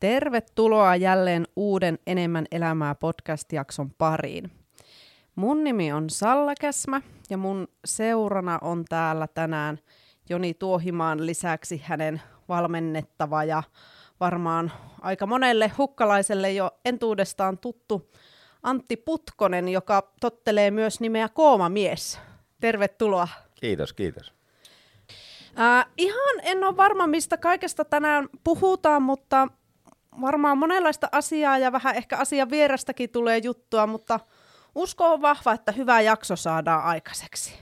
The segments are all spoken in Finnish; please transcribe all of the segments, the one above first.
Tervetuloa jälleen uuden Enemmän elämää podcast-jakson pariin. Mun nimi on Salla Käsmä ja mun seurana on täällä tänään Joni Tuohimaan lisäksi hänen valmennettava ja varmaan aika monelle hukkalaiselle jo entuudestaan tuttu Antti Putkonen, joka tottelee myös nimeä Koomamies. Tervetuloa. Kiitos, kiitos. Äh, ihan en ole varma, mistä kaikesta tänään puhutaan, mutta varmaan monenlaista asiaa ja vähän ehkä asian vierestäkin tulee juttua, mutta usko on vahva, että hyvä jakso saadaan aikaiseksi.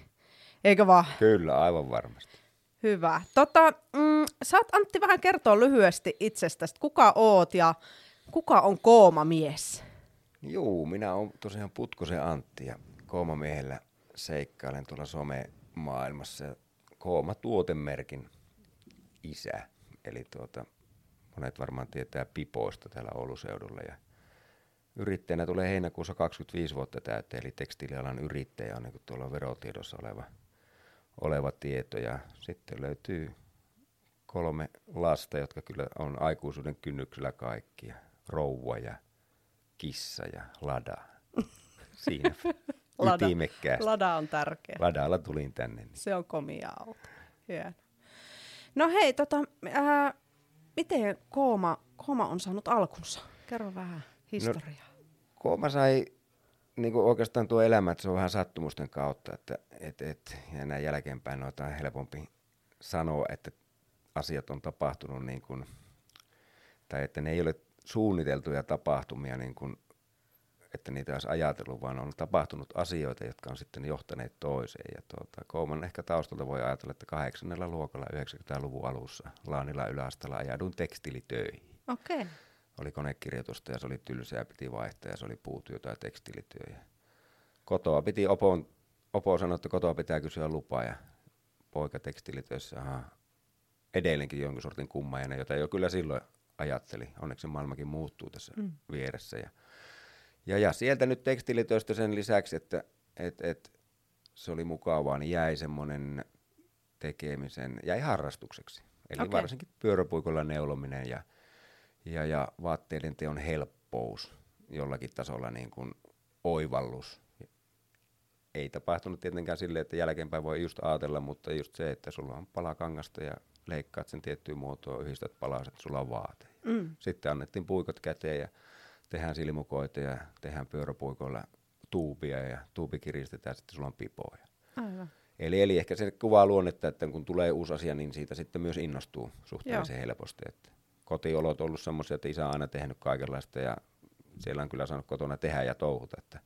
Eikö vaan? Kyllä, aivan varmasti. Hyvä. Tota, mm, saat Antti vähän kertoa lyhyesti itsestäsi, kuka oot ja kuka on kooma mies? Juu, minä olen tosiaan Putkosen Antti ja koomamiehellä seikkailen tuolla somemaailmassa. Kooma tuotemerkin isä. Eli tuota, monet varmaan tietää Pipoista täällä Oulun seudulla. Ja yrittäjänä tulee heinäkuussa 25 vuotta täyteen, eli tekstiilialan yrittäjä on niin tuolla verotiedossa oleva, oleva tieto. Ja sitten löytyy kolme lasta, jotka kyllä on aikuisuuden kynnyksellä kaikkia. Rouva ja kissa ja lada. Siinä Lada. ytimekkäästi. Lada on tärkeä. Ladalla tulin tänne. Niin. Se on komia auto. Hieno. No hei, tota, ää, miten kooma, kooma on saanut alkunsa? Kerro vähän historiaa. No, kooma sai niin kuin oikeastaan tuo elämä, että se on vähän sattumusten kautta, että et, et, ja näin jälkeenpäin noita on helpompi sanoa, että asiat on tapahtunut niin kuin, tai että ne ei ole suunniteltuja tapahtumia, niin kuin, että niitä olisi ajatellut, vaan on tapahtunut asioita, jotka on sitten johtaneet toiseen. Ja tuota, Kouman ehkä taustalta voi ajatella, että kahdeksannella luokalla 90-luvun alussa Laanilla yläastalla ajaudun tekstilitöihin. Okei. Okay. Oli konekirjoitusta ja se oli tylsää, piti vaihtaa ja se oli puutyötä ja tekstilityö. Ja kotoa piti, opon, opo sanoi, että kotoa pitää kysyä lupaa ja poika tekstilitöissä, aha, edelleenkin jonkin sortin kummajana, jota jo kyllä silloin ajatteli. Onneksi maailmakin muuttuu tässä mm. vieressä. Ja, ja, ja sieltä nyt tekstilitöistä sen lisäksi, että et, et, se oli mukavaa, niin jäi semmoinen tekemisen, jäi harrastukseksi. Eli okay. varsinkin pyöräpuikolla neulominen ja, ja, ja vaatteiden teon helppous jollakin tasolla niin kuin oivallus. Ei tapahtunut tietenkään silleen, että jälkeenpäin voi just ajatella, mutta just se, että sulla on pala kangasta ja leikkaat sen tiettyyn muotoon, yhdistät palaset, sulla on vaate. Mm. Sitten annettiin puikot käteen ja tehdään silmukoita ja tehdään pyöräpuikoilla tuubia ja tuubi kiristetään, sitten sulla on pipoja. Aivan. Eli, eli ehkä se kuvaa luonnetta, että kun tulee uusi asia, niin siitä sitten myös innostuu suhteellisen helposti. Että kotiolot on ollut semmoisia, että isä on aina tehnyt kaikenlaista ja siellä on kyllä saanut kotona tehdä ja touhuta. Että,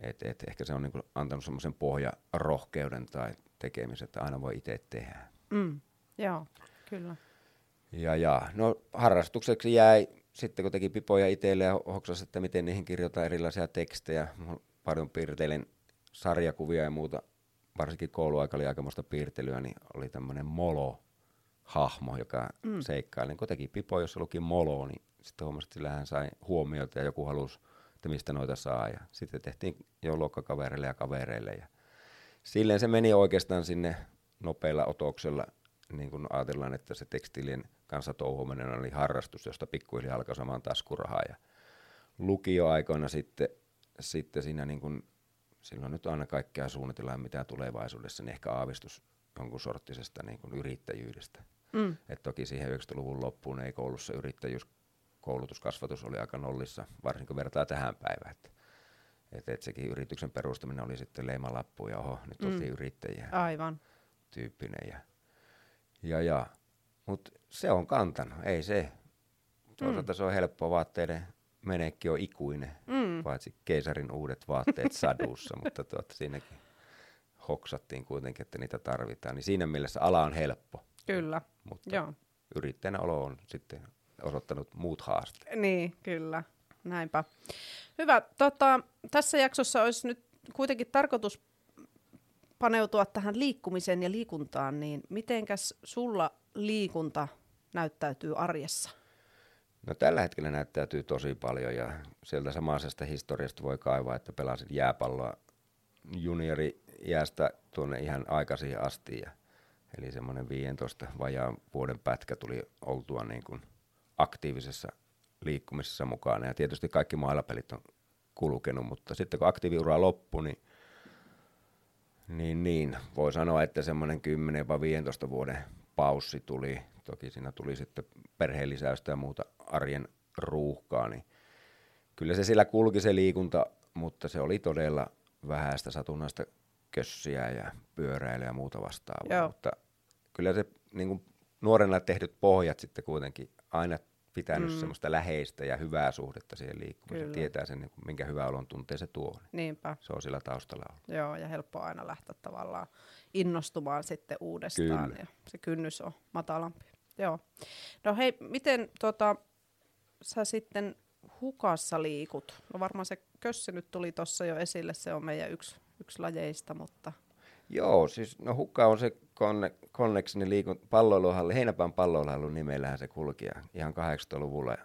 et, et ehkä se on niin antanut semmoisen pohjarohkeuden tai tekemisen, että aina voi itse tehdä. Mm. Joo, kyllä. Ja, ja no harrastukseksi jäi sitten kun teki pipoja itselle ja hoksasi, että miten niihin kirjoittaa erilaisia tekstejä. Paljon piirtelin sarjakuvia ja muuta, varsinkin kouluaika oli aikamoista piirtelyä, niin oli tämmöinen molo-hahmo, joka mm. seikkaili. Niin kun teki pipo, jossa luki molo, niin sitten huomasi, että sillä hän sai huomiota ja joku halusi, että mistä noita saa. Ja sitten tehtiin jo luokkakavereille ja kavereille. Ja silleen se meni oikeastaan sinne nopeilla otoksella niin kuin ajatellaan, että se tekstiilien kanssa touhuminen oli harrastus, josta pikkuhiljaa alkoi saamaan taskurahaa. Ja lukioaikoina sitten, sitten siinä niin kuin, silloin nyt aina kaikkea suunnitellaan, mitä tulevaisuudessa, niin ehkä aavistus jonkun sorttisesta niin kuin yrittäjyydestä. Mm. Et toki siihen 90-luvun loppuun ei koulussa yrittäjyys, koulutuskasvatus oli aika nollissa, varsinkin kun vertaa tähän päivään. Että et, et sekin yrityksen perustaminen oli sitten leimalappu ja oho, nyt oltiin mm. yrittäjiä. Aivan. Tyyppinen. Ja ja, ja. Mutta se on kantanut, ei se. Toisaalta mm. se on helppoa vaatteiden menekki on ikuinen, mm. paitsi keisarin uudet vaatteet sadussa, mutta tuota, siinäkin hoksattiin kuitenkin, että niitä tarvitaan. Niin siinä mielessä ala on helppo. Kyllä, mutta Joo. yrittäjänä olo on sitten osoittanut muut haasteet. Niin, kyllä. Näinpä. Hyvä. Tota, tässä jaksossa olisi nyt kuitenkin tarkoitus paneutua tähän liikkumiseen ja liikuntaan, niin mitenkäs sulla liikunta näyttäytyy arjessa? No tällä hetkellä näyttäytyy tosi paljon ja sieltä samaisesta historiasta voi kaivaa, että pelasit jääpalloa juniori-jäästä tuonne ihan aikaisin asti. Ja, eli semmoinen 15 vajaan vuoden pätkä tuli oltua niin kuin aktiivisessa liikkumisessa mukana. Ja tietysti kaikki mailapelit on kulkenut, mutta sitten kun aktiiviura loppui, niin, niin, niin voi sanoa, että semmoinen 10-15 vuoden paussi tuli. Toki siinä tuli sitten perheellisäystä ja muuta arjen ruuhkaa, niin kyllä se sillä kulki se liikunta, mutta se oli todella vähäistä satunnaista kössiä ja pyöräilyä ja muuta vastaavaa. Joo. Mutta kyllä se niin kuin nuorena tehdyt pohjat sitten kuitenkin aina pitänyt mm. semmoista läheistä ja hyvää suhdetta siihen liikkumiseen. Tietää sen, niin kuin, minkä hyvä olon tuntee se tuo. Niin Niinpä. Se on sillä taustalla ollut. Joo, ja helppo aina lähteä tavallaan innostumaan sitten uudestaan. Kyllä. Ja se kynnys on matalampi. Joo. No hei, miten tota, sä sitten hukassa liikut? No varmaan se kössi nyt tuli tuossa jo esille, se on meidän yksi, yksi lajeista, mutta... Joo, siis no hukka on se konne, Connexin liikun, palloiluhalli, Heinäpään palloiluhallin nimellähän se kulki ja ihan 80-luvulla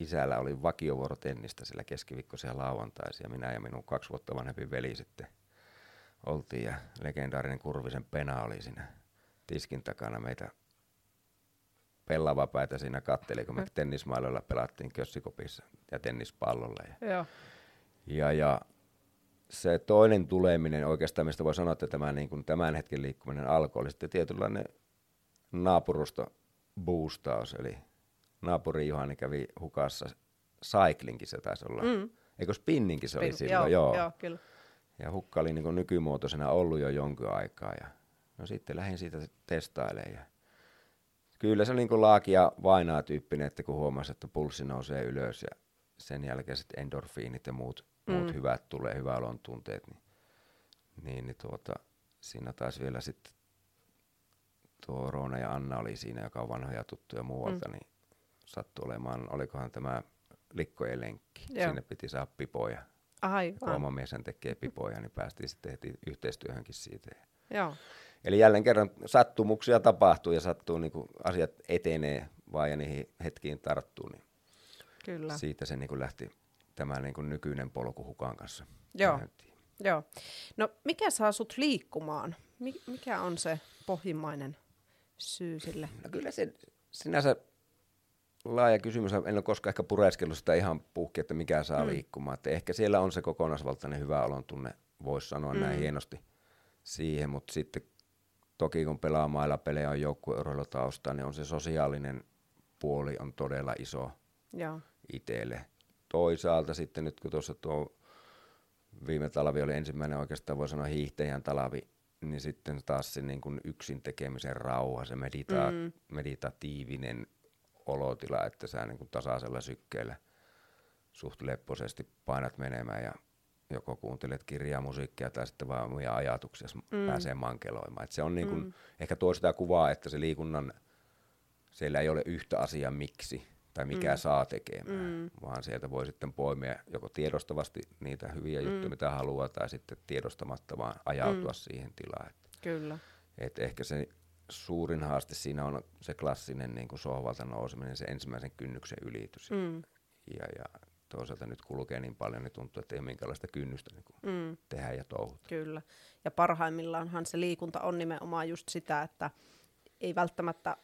isällä oli vakiovuoro tennistä sillä keskiviikkoisia lauantaisia. Minä ja minun kaksi vuotta vanhempi veli sitten oltiin ja legendaarinen Kurvisen Pena oli siinä tiskin takana meitä pellavapäitä siinä katteli, kun me tennismailoilla pelattiin kössikopissa ja tennispallolla. Ja, Joo. ja, ja se toinen tuleminen oikeastaan, mistä voi sanoa, että tämä niin kuin tämän hetken liikkuminen alkoi, oli sitten tietynlainen naapurusto boostaus, eli naapuri Juhani kävi hukassa cyclingin se taisi olla. Mm. Eikö spinninkin se Spin, oli silloin? Joo, joo. joo kyllä. Ja hukka oli niin nykymuotoisena ollut jo jonkin aikaa. Ja no sitten lähdin siitä testailemaan. Ja kyllä se on niin kuin laakia vainaa tyyppinen, että kun huomasi, että pulssi nousee ylös ja sen jälkeen sitten endorfiinit ja muut, mm. muut hyvät tulee, hyvä olon tunteet, niin, niin, niin tuota, siinä taisi vielä sitten tuo Roona ja Anna oli siinä, joka on vanhoja tuttuja muualta, mm. niin sattui olemaan, olikohan tämä likkojen lenkki. Joo. Sinne piti saada pipoja. Aivan. Oma mies tekee pipoja, niin päästiin sitten heti yhteistyöhönkin siitä. Joo. Eli jälleen kerran sattumuksia tapahtuu ja sattuu niin kuin asiat etenee vaan ja niihin hetkiin tarttuu. Niin Kyllä. Siitä se niin kuin lähti tämä niin kuin nykyinen polku Hukan kanssa. Joo. Joo. No mikä saa sut liikkumaan? Mikä on se pohjimmainen syy sille? No kyllä se sinänsä laaja kysymys. En ole koskaan ehkä pureskellut sitä ihan puhki, että mikä saa mm. liikkumaan. Että ehkä siellä on se kokonaisvaltainen hyvä olon tunne, voisi sanoa mm. näin hienosti siihen, mutta sitten toki kun pelaa mailla pelejä on joukkueurheilutausta, niin on se sosiaalinen puoli on todella iso Joo. itselle. Toisaalta sitten nyt kun tuossa tuo viime talvi oli ensimmäinen oikeastaan voi sanoa hiihtäjän talvi, niin sitten taas se niin kuin yksin tekemisen rauha, se medita- mm. meditatiivinen olotila, että sä niin kuin tasaisella sykkeellä suht lepposesti painat menemään ja joko kuuntelet kirjaa, musiikkia tai sitten vaan omia ajatuksia mm. pääsee mankeloimaan. Et se on niin kuin, mm. ehkä tuo sitä kuvaa, että se liikunnan, siellä ei ole yhtä asiaa miksi tai mikä mm. saa tekemään, mm. vaan sieltä voi sitten poimia joko tiedostavasti niitä hyviä mm. juttuja, mitä haluaa, tai sitten tiedostamatta vaan ajautua mm. siihen tilaan. Kyllä. Et ehkä se suurin haaste siinä on se klassinen niin kuin sohvalta nouseminen, se ensimmäisen kynnyksen ylitys. Mm. Ja, ja toisaalta nyt kulkee niin paljon, niin tuntuu, että ei ole minkäänlaista kynnystä niin kuin mm. tehdä ja touhuta. Kyllä. Ja parhaimmillaanhan se liikunta on nimenomaan just sitä, että ei välttämättä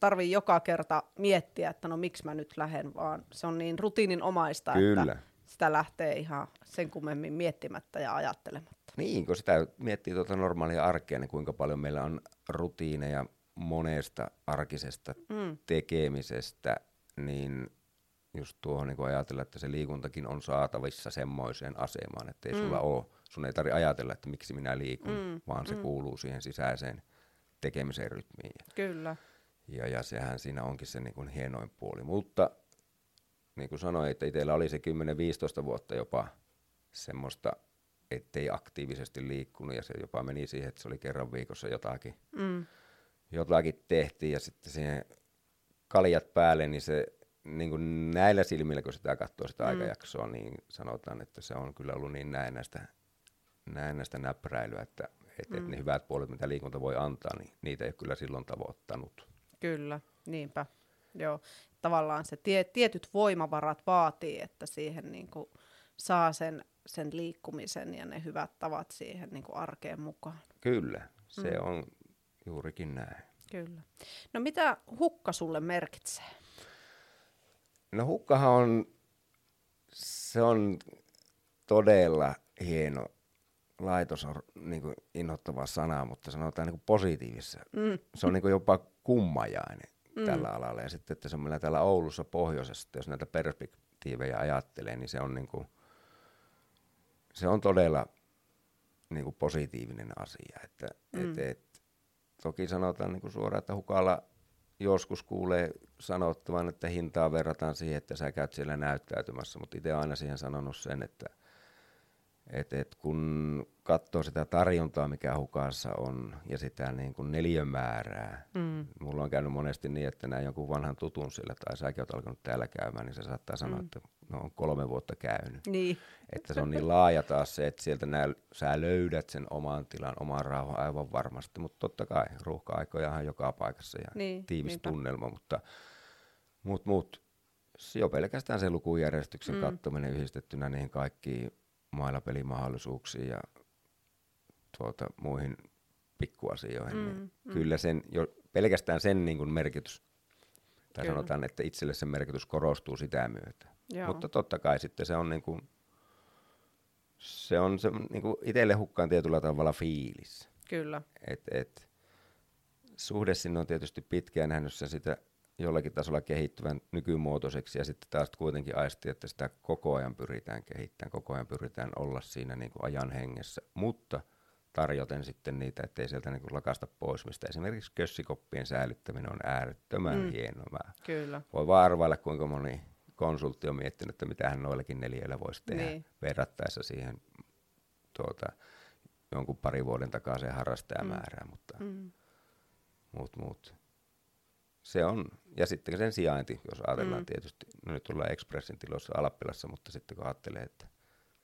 tarvii joka kerta miettiä, että no miksi mä nyt lähden, vaan se on niin rutiininomaista, Kyllä. että sitä lähtee ihan sen kummemmin miettimättä ja ajattelematta. Niin, kun sitä miettii tuota normaalia arkea, niin kuinka paljon meillä on rutiineja monesta arkisesta mm. tekemisestä, niin just tuohon niin ajatella, että se liikuntakin on saatavissa semmoiseen asemaan, että ei mm. sulla ole, sun ei tarvitse ajatella, että miksi minä liikun, mm. vaan se mm. kuuluu siihen sisäiseen tekemisen rytmiin. Kyllä. Ja, ja sehän siinä onkin se niin kuin hienoin puoli. Mutta niin kuin sanoin, että itsellä oli se 10-15 vuotta jopa semmoista, ettei aktiivisesti liikkunut ja se jopa meni siihen, että se oli kerran viikossa jotakin, mm. jotakin tehtiin ja sitten siihen kaljat päälle, niin se niin kuin näillä silmillä, kun sitä katsoo sitä mm. aikajaksoa, niin sanotaan, että se on kyllä ollut niin näennäistä, näennäistä näppäräilyä, että että mm. et ne hyvät puolet, mitä liikunta voi antaa, niin niitä ei ole kyllä silloin tavoittanut. Kyllä, niinpä. Joo. Tavallaan se tie, tietyt voimavarat vaatii, että siihen niin kuin saa sen, sen liikkumisen ja ne hyvät tavat siihen niin kuin arkeen mukaan. Kyllä, se mm. on juurikin näin. Kyllä. No mitä hukka sulle merkitsee? No hukkahan on, se on todella hieno laitos on niin kuin inhottava sana, mutta sanotaan niin kuin positiivisessa. Mm. Se on niin kuin jopa kummajainen mm. tällä alalla. Ja sitten, että semmoinen täällä Oulussa pohjoisessa, jos näitä perspektiivejä ajattelee, niin se on, niin kuin, se on todella niin kuin positiivinen asia. Että, mm. et, et, toki sanotaan niin kuin suoraan, että hukalla joskus kuulee sanottavan, että hintaa verrataan siihen, että sä käyt siellä näyttäytymässä, mutta itse aina siihen sanonut sen, että – et, et kun katsoo sitä tarjontaa, mikä hukassa on, ja sitä niin kuin neliömäärää, mm. mulla on käynyt monesti niin, että näin jonkun vanhan tutun sillä, tai säkin oot alkanut täällä käymään, niin se saattaa sanoa, mm. että no on kolme vuotta käynyt. Niin. Että se on niin laaja taas se, että sieltä nää, sä löydät sen oman tilan, oman rauhan aivan varmasti, mutta totta kai ruuhka-aikojahan joka paikassa ja niin, tiivis niinpä. tunnelma, mutta mut, mut, jo pelkästään se lukujärjestyksen mm. kattominen yhdistettynä niihin kaikkiin mailapelimahdollisuuksiin ja tuota, muihin pikkuasioihin, niin mm, niin mm. kyllä sen, jo, pelkästään sen niin kuin merkitys, tai kyllä. sanotaan, että itselle se merkitys korostuu sitä myötä. Joo. Mutta totta kai sitten se on niin kuin, se on se niin kuin itselle hukkaan tietyllä tavalla fiilis. Kyllä. Et, et, suhde sinne on tietysti pitkään nähnyt se sitä jollakin tasolla kehittyvän nykymuotoiseksi ja sitten taas kuitenkin aisti, että sitä koko ajan pyritään kehittämään, koko ajan pyritään olla siinä niin kuin ajan hengessä, mutta tarjoten sitten niitä, ettei sieltä niin kuin lakasta pois, mistä esimerkiksi kössikoppien säilyttäminen on äärettömän mm. hienoa. Kyllä. Voi vaan arvailla, kuinka moni konsultti on miettinyt, että mitä hän noillakin neliöillä voisi tehdä niin. verrattaessa siihen tuota, jonkun pari vuoden takaisin harrastajamäärään, mm. mutta mm. muut, muut se on, ja sitten sen sijainti, jos ajatellaan mm. tietysti, no nyt ollaan Expressin tiloissa Alappilassa, mutta sitten kun ajattelee, että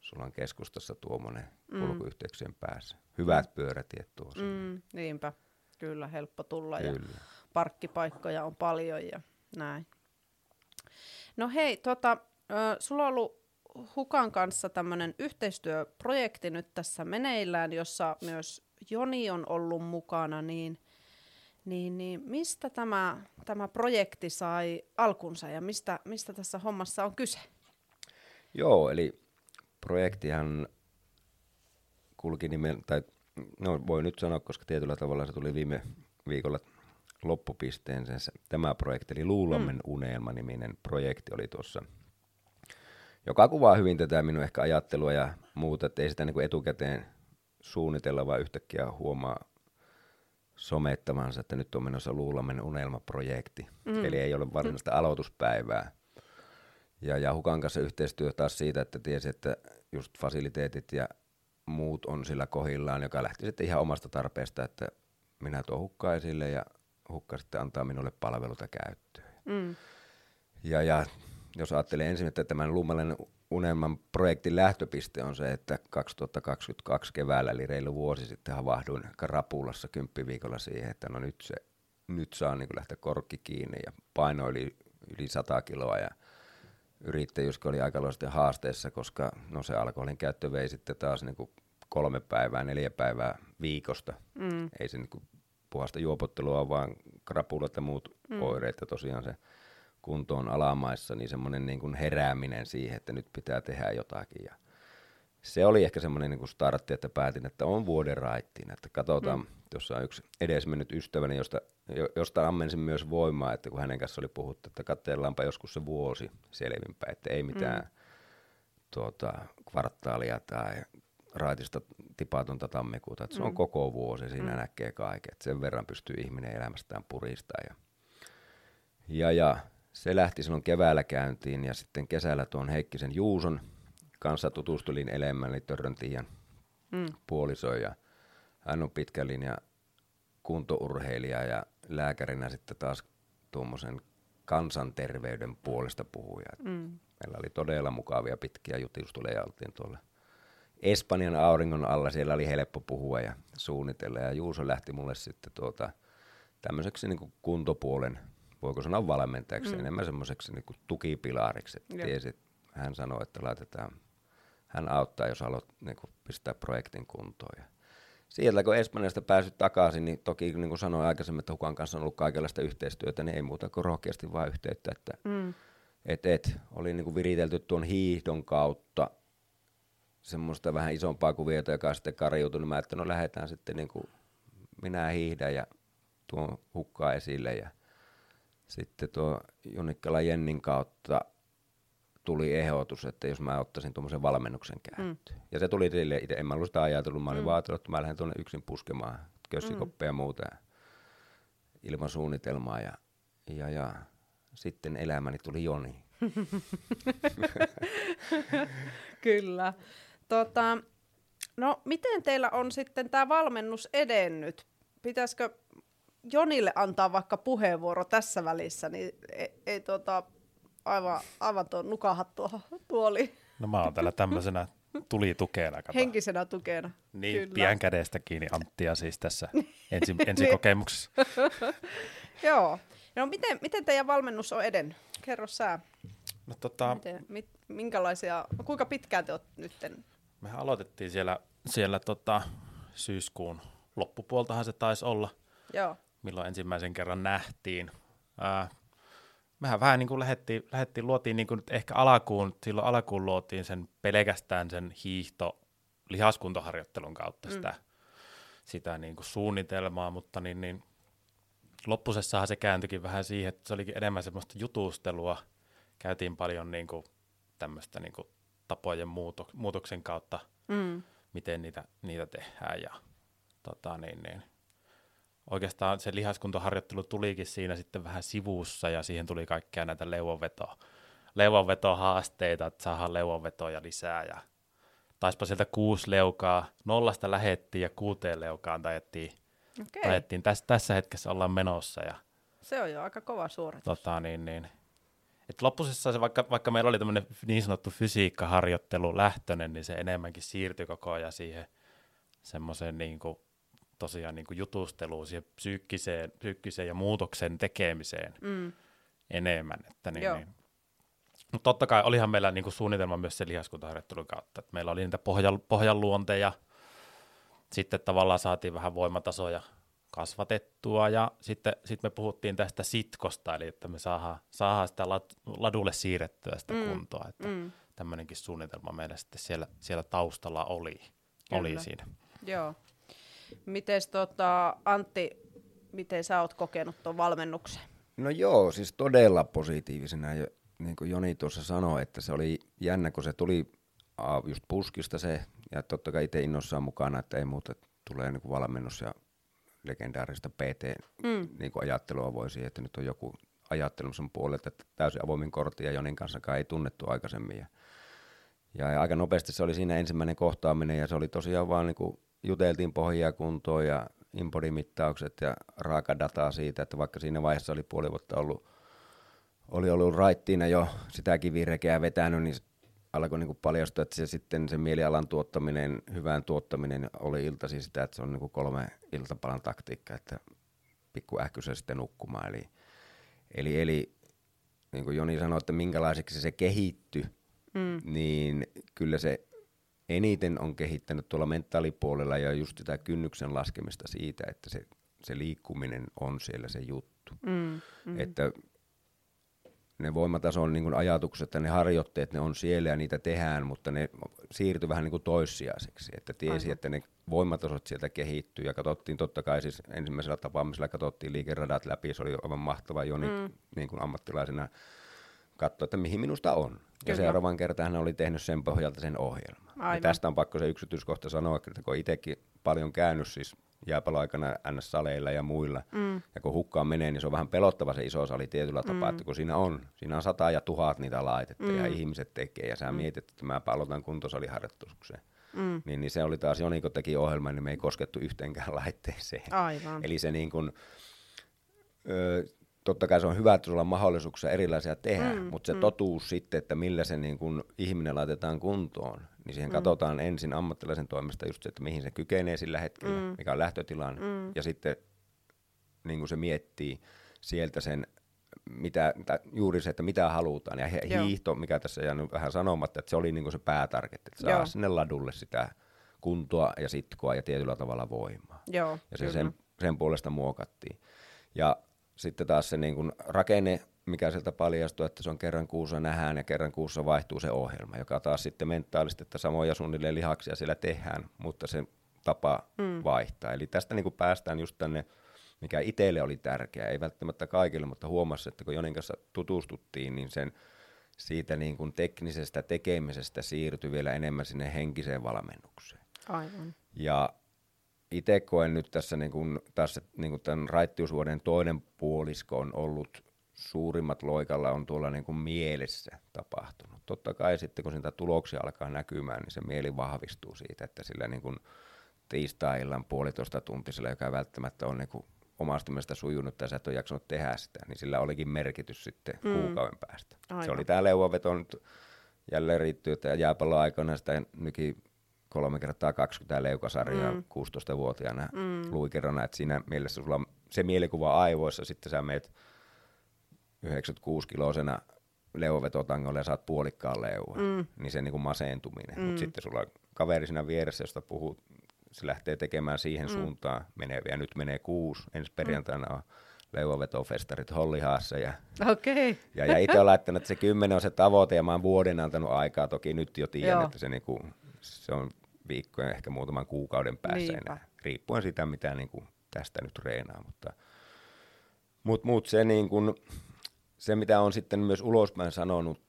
sulla on keskustassa tuommoinen mm. kulkuyhteyksien päässä, hyvät mm. pyörätiet tuossa. Mm, niinpä, kyllä, helppo tulla kyllä. ja parkkipaikkoja on paljon ja näin. No hei, tota, sulla on ollut Hukan kanssa tämmöinen yhteistyöprojekti nyt tässä meneillään, jossa myös Joni on ollut mukana, niin niin, niin mistä tämä, tämä projekti sai alkunsa ja mistä, mistä tässä hommassa on kyse? Joo, eli projektihan kulki nimen, tai no voi nyt sanoa, koska tietyllä tavalla se tuli viime viikolla loppupisteensä. Tämä projekti, eli Luulammen mm. unelma-niminen projekti oli tuossa, joka kuvaa hyvin tätä minun ehkä ajattelua ja muuta, että ei sitä niin kuin etukäteen suunnitella, vaan yhtäkkiä huomaa somettamansa, että nyt on menossa Luulamen unelmaprojekti. Mm. Eli ei ole varsinaista aloituspäivää. Ja, ja Hukan kanssa yhteistyö taas siitä, että tiesi, että just fasiliteetit ja muut on sillä kohillaan, joka lähti sitten ihan omasta tarpeesta, että minä tuon hukkaa esille ja hukka sitten antaa minulle palveluta käyttöön. Mm. Ja, ja jos ajattelee ensin, että tämän Luumalen unelman projektin lähtöpiste on se, että 2022 keväällä, eli reilu vuosi sitten havahduin rapulassa kymppiviikolla siihen, että no nyt, se, nyt saa niin lähteä korkki kiinni ja paino oli yli 100 kiloa ja yrittäjyys oli aika haasteessa, koska no se alkoholin käyttö vei sitten taas niin kuin kolme päivää, neljä päivää viikosta. Mm. Ei se niin kuin puhasta juopottelua, vaan krapulat ja muut mm. oireet ja tosiaan se kuntoon alamaissa, niin semmoinen niin kuin herääminen siihen, että nyt pitää tehdä jotakin. Ja se oli ehkä semmoinen niin kuin startti, että päätin, että on vuoden raittiin, että katsotaan, mm. tuossa on yksi edesmennyt ystäväni, josta, josta ammensin myös voimaa, että kun hänen kanssa oli puhuttu, että katsellaanpa joskus se vuosi selvinpäin, että ei mitään mm. tuota, kvartaalia tai raitista tipatonta tammikuuta, että se on mm. koko vuosi, siinä mm. näkee kaiken, että sen verran pystyy ihminen elämästään puristaa. Ja, ja, ja se lähti silloin keväällä käyntiin ja sitten kesällä tuon Heikkisen Juuson kanssa tutustulin enemmän, eli Törrön mm. puoliso ja hän on pitkä linja kuntourheilija ja lääkärinä sitten taas tuommoisen kansanterveyden puolesta puhuja. Mm. Meillä oli todella mukavia pitkiä jutusteluja, oltiin tuolla Espanjan auringon alla, siellä oli helppo puhua ja suunnitella ja Juuso lähti mulle sitten tuota, tämmöiseksi niin kuin kuntopuolen voiko sanoa valmentajaksi, mm. enemmän semmoiseksi niin tukipilariksi. Että tiesi, hän sanoi, että laitetaan, hän auttaa, jos haluat niin kuin pistää projektin kuntoon. Ja sieltä kun Espanjasta pääsyt takaisin, niin toki niin kuin sanoin aikaisemmin, että Hukan kanssa on ollut kaikenlaista yhteistyötä, niin ei muuta kuin rohkeasti vaan yhteyttä, että mm. Et, et, oli niin kuin viritelty tuon hiihdon kautta semmoista vähän isompaa kuviota, joka sitten kariutui, niin mä että no lähdetään sitten niin kuin minä hiihdän ja tuon hukkaa esille ja sitten tuo Junikkala Jennin kautta tuli ehdotus, että jos mä ottaisin tuommoisen valmennuksen käyttöön. Mm. Ja se tuli sille itse, en mä ollut sitä ajatellut, mä olin mm. vaatellut, että mä lähden tuonne yksin puskemaan kössikoppeja mm. ja muuta ilman suunnitelmaa ja, ja, ja sitten elämäni tuli Joni. Kyllä. Tota, no, miten teillä on sitten tämä valmennus edennyt? Pitäisikö Jonille antaa vaikka puheenvuoro tässä välissä, niin ei, ei tota, aivan, aivan tuo nukahattua tuoli. No mä oon täällä tämmöisenä tuli tukena. Kato. Henkisenä tukena. Niin, Kyllä. pian kädestä kiinni Anttia siis tässä ensi, ensikokemuksessa. Joo. No miten, miten teidän valmennus on edennyt? Kerro sä. No, tota, miten, mit, minkälaisia, kuinka pitkään te olette nytten? Mehän aloitettiin siellä, siellä tota, syyskuun loppupuoltahan se taisi olla, Joo. milloin ensimmäisen kerran nähtiin. Ää, mehän vähän niin kuin lähettiin, lähettiin, luotiin niin kuin ehkä alakuun, silloin alakuun luotiin sen pelkästään sen hiihto lihaskuntoharjoittelun kautta mm. sitä, sitä niin kuin suunnitelmaa, mutta niin, niin loppusessahan se kääntyikin vähän siihen, että se olikin enemmän semmoista jutustelua, käytiin paljon niin kuin tämmöistä niin kuin tapojen muuto, muutoksen kautta, mm. miten niitä, niitä tehdään ja tota, niin, niin, oikeastaan se lihaskuntoharjoittelu tulikin siinä sitten vähän sivussa ja siihen tuli kaikkea näitä leuvonveto, leuvonvetohaasteita, että saadaan leuvonvetoja lisää ja taispa sieltä kuusi leukaa, nollasta lähettiin ja kuuteen leukaan tajettiin, okay. tajettiin. Täs, tässä hetkessä ollaan menossa. Ja, se on jo aika kova suoritus. Tota, niin, niin. Et loppusessa se, vaikka, vaikka meillä oli tämmöinen niin sanottu fysiikkaharjoittelu lähtöinen, niin se enemmänkin siirtyi koko ajan siihen semmoiseen niin kuin tosiaan niin kuin jutusteluun, siihen psyykkiseen, psyykkiseen ja muutoksen tekemiseen mm. enemmän. Että niin, niin. Mutta totta kai olihan meillä niin kuin suunnitelma myös se lihaskuntaharjoittelun kautta. Että meillä oli niitä pohjan, pohjanluonteja, sitten tavallaan saatiin vähän voimatasoja kasvatettua ja sitten sit me puhuttiin tästä sitkosta, eli että me saadaan, saadaan sitä ladulle siirrettyä sitä mm. kuntoa, että mm. tämmöinenkin suunnitelma meillä sitten siellä, siellä taustalla oli, oli siinä. Joo. Miten tota, Antti, miten sä oot kokenut tuon valmennuksen? No joo, siis todella positiivisena. Niin kuin Joni tuossa sanoi, että se oli jännä, kun se tuli just puskista se, ja totta kai itse innossaan mukana, että ei muuta, tulee niin kuin valmennus ja legendaarista PT mm. niin voisi, että nyt on joku ajattelun puolelta, että täysin avoimin kortti ja Jonin kanssa ei tunnettu aikaisemmin. Ja, ja, aika nopeasti se oli siinä ensimmäinen kohtaaminen ja se oli tosiaan vaan niin kuin juteltiin pohjia kuntoon ja impodimittaukset ja raakadataa siitä, että vaikka siinä vaiheessa oli puoli vuotta ollut, oli ollut raittiina jo sitä kivirekeä vetänyt, niin alkoi niin paljastua, että se sitten se mielialan tuottaminen, hyvään tuottaminen oli iltasi sitä, että se on niin kolme iltapalan taktiikka, että pikku ähkyssä sitten nukkumaan. Eli, eli, eli niin kuin Joni sanoi, että minkälaiseksi se kehittyi, mm. niin kyllä se eniten on kehittänyt tuolla mentaalipuolella ja just sitä kynnyksen laskemista siitä, että se, se liikkuminen on siellä se juttu. Mm, mm. Että ne voimatason niin ajatukset ja ne harjoitteet, ne on siellä ja niitä tehdään, mutta ne siirtyi vähän niin kuin toissijaiseksi. Että tiesi, Aivan. että ne voimatasot sieltä kehittyy ja katsottiin totta kai siis ensimmäisellä tapaamisella katsottiin liikeradat läpi, se oli aivan mahtava Joni mm. niin kuin ammattilaisena katsoa, että mihin minusta on. Kyllä. Ja seuraavan kertaan hän oli tehnyt sen pohjalta sen ohjelman. Ja tästä on pakko se yksityiskohta sanoa, että kun itsekin paljon käynyt siis jääpaloaikana NS-saleilla ja muilla, mm. ja kun hukkaan menee, niin se on vähän pelottava se iso sali tietyllä mm. tapaa, että kun siinä on, siinä on sata ja tuhat niitä laitetta, mm. ja ihmiset tekee, ja sä mm. mietit, että mä aloitan kuntosaliharjoitukseen. Mm. Niin, niin se oli taas, Joni kun teki ohjelman, niin me ei koskettu yhteenkään laitteeseen. Aivan. Eli se niin kuin, totta kai se on hyvä, että sulla on mahdollisuuksia erilaisia tehdä, mm, mutta se mm. totuus sitten, että millä se niin kun ihminen laitetaan kuntoon, niin siihen mm. katsotaan ensin ammattilaisen toimesta just se, että mihin se kykenee sillä hetkellä, mm. mikä on lähtötilanne, mm. ja sitten niin kuin se miettii sieltä sen, mitä, juuri se, että mitä halutaan, ja hiihto, Joo. mikä tässä jäänyt vähän sanomatta, että se oli niin kuin se päätargetti, että saa Joo. sinne ladulle sitä kuntoa ja sitkoa ja tietyllä tavalla voimaa. Joo, ja se sen, sen puolesta muokattiin. Ja sitten taas se niin kuin rakenne mikä sieltä paljastuu, että se on kerran kuussa nähdään ja kerran kuussa vaihtuu se ohjelma, joka taas sitten mentaalisesti, että samoja suunnilleen lihaksia siellä tehdään, mutta se tapa mm. vaihtaa. Eli tästä niin kuin päästään just tänne, mikä itselle oli tärkeää, ei välttämättä kaikille, mutta huomasi, että kun Jonin kanssa tutustuttiin, niin sen siitä niin kuin teknisestä tekemisestä siirtyi vielä enemmän sinne henkiseen valmennukseen. Aivan. Ja itse koen nyt tässä, niin kuin, tässä niin kuin tämän raittiusvuoden toinen puolisko on ollut suurimmat loikalla on tuolla niin kuin mielessä tapahtunut. Totta kai sitten kun sitä tuloksia alkaa näkymään, niin se mieli vahvistuu siitä, että sillä niin kuin tiistai-illan puolitoista tuntisella, joka välttämättä on niin kuin omasta mielestä sujunut tai sä et ole jaksanut tehdä sitä, niin sillä olikin merkitys sitten mm. kuukauden päästä. Aivan. Se oli tämä leuaveto nyt jälleen riittyy, että jääpalloaikoina sitä nyki kolme kertaa 20 leukasarjaa mm. 16-vuotiaana mm. luikerona, että siinä mielessä sulla on se mielikuva aivoissa, sitten sä meet 96-kilosena leuvetotangolle ja saat puolikkaan leua, mm. niin se niin kuin maseentuminen. Mm. Mutta sitten sulla on kaveri siinä vieressä, josta puhuu, se lähtee tekemään siihen mm. suuntaan meneviä. Nyt menee kuusi, ensi perjantaina on leuavetofestarit Hollihaassa. Ja, okay. ja, ja itse olen laittanut, että se kymmenen on se tavoite ja mä oon vuoden antanut aikaa. Toki nyt jo tiedän, Joo. että se, niinku, se on viikkojen, ehkä muutaman kuukauden päässä enää, riippuen sitä, mitä niinku tästä nyt reenaa. Mutta mut, mut se, niinku, se, mitä on sitten myös ulospäin sanonut,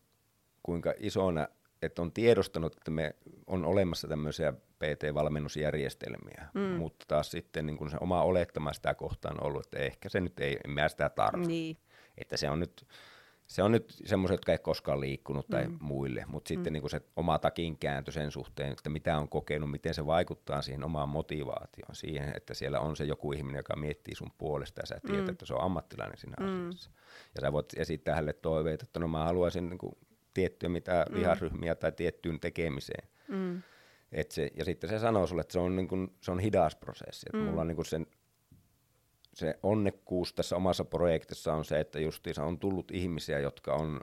kuinka isona, että on tiedostanut, että me on olemassa tämmöisiä PT-valmennusjärjestelmiä, mm. mutta taas sitten niin kun se oma olettama sitä kohtaan on ollut, että ehkä se nyt ei, en mä sitä tarvitse. Niin. Että se on nyt, se on nyt semmoiset, jotka ei koskaan liikkunut tai mm. muille, mutta sitten mm. niin se oma takin kääntö sen suhteen, että mitä on kokenut, miten se vaikuttaa siihen omaan motivaatioon, siihen, että siellä on se joku ihminen, joka miettii sun puolesta ja sä tiedät, mm. että se on ammattilainen siinä mm. asiassa. Ja sä voit esittää hänelle toiveita, että no mä haluaisin niin kuin tiettyä mitä mm. lihasryhmiä tai tiettyyn tekemiseen. Mm. Et se, ja sitten se sanoo sulle, että se on, niin kuin, se on hidas prosessi. Mm. mulla on niin kuin sen, se onnekkuus tässä omassa projektissa on se, että justiinsa on tullut ihmisiä, jotka on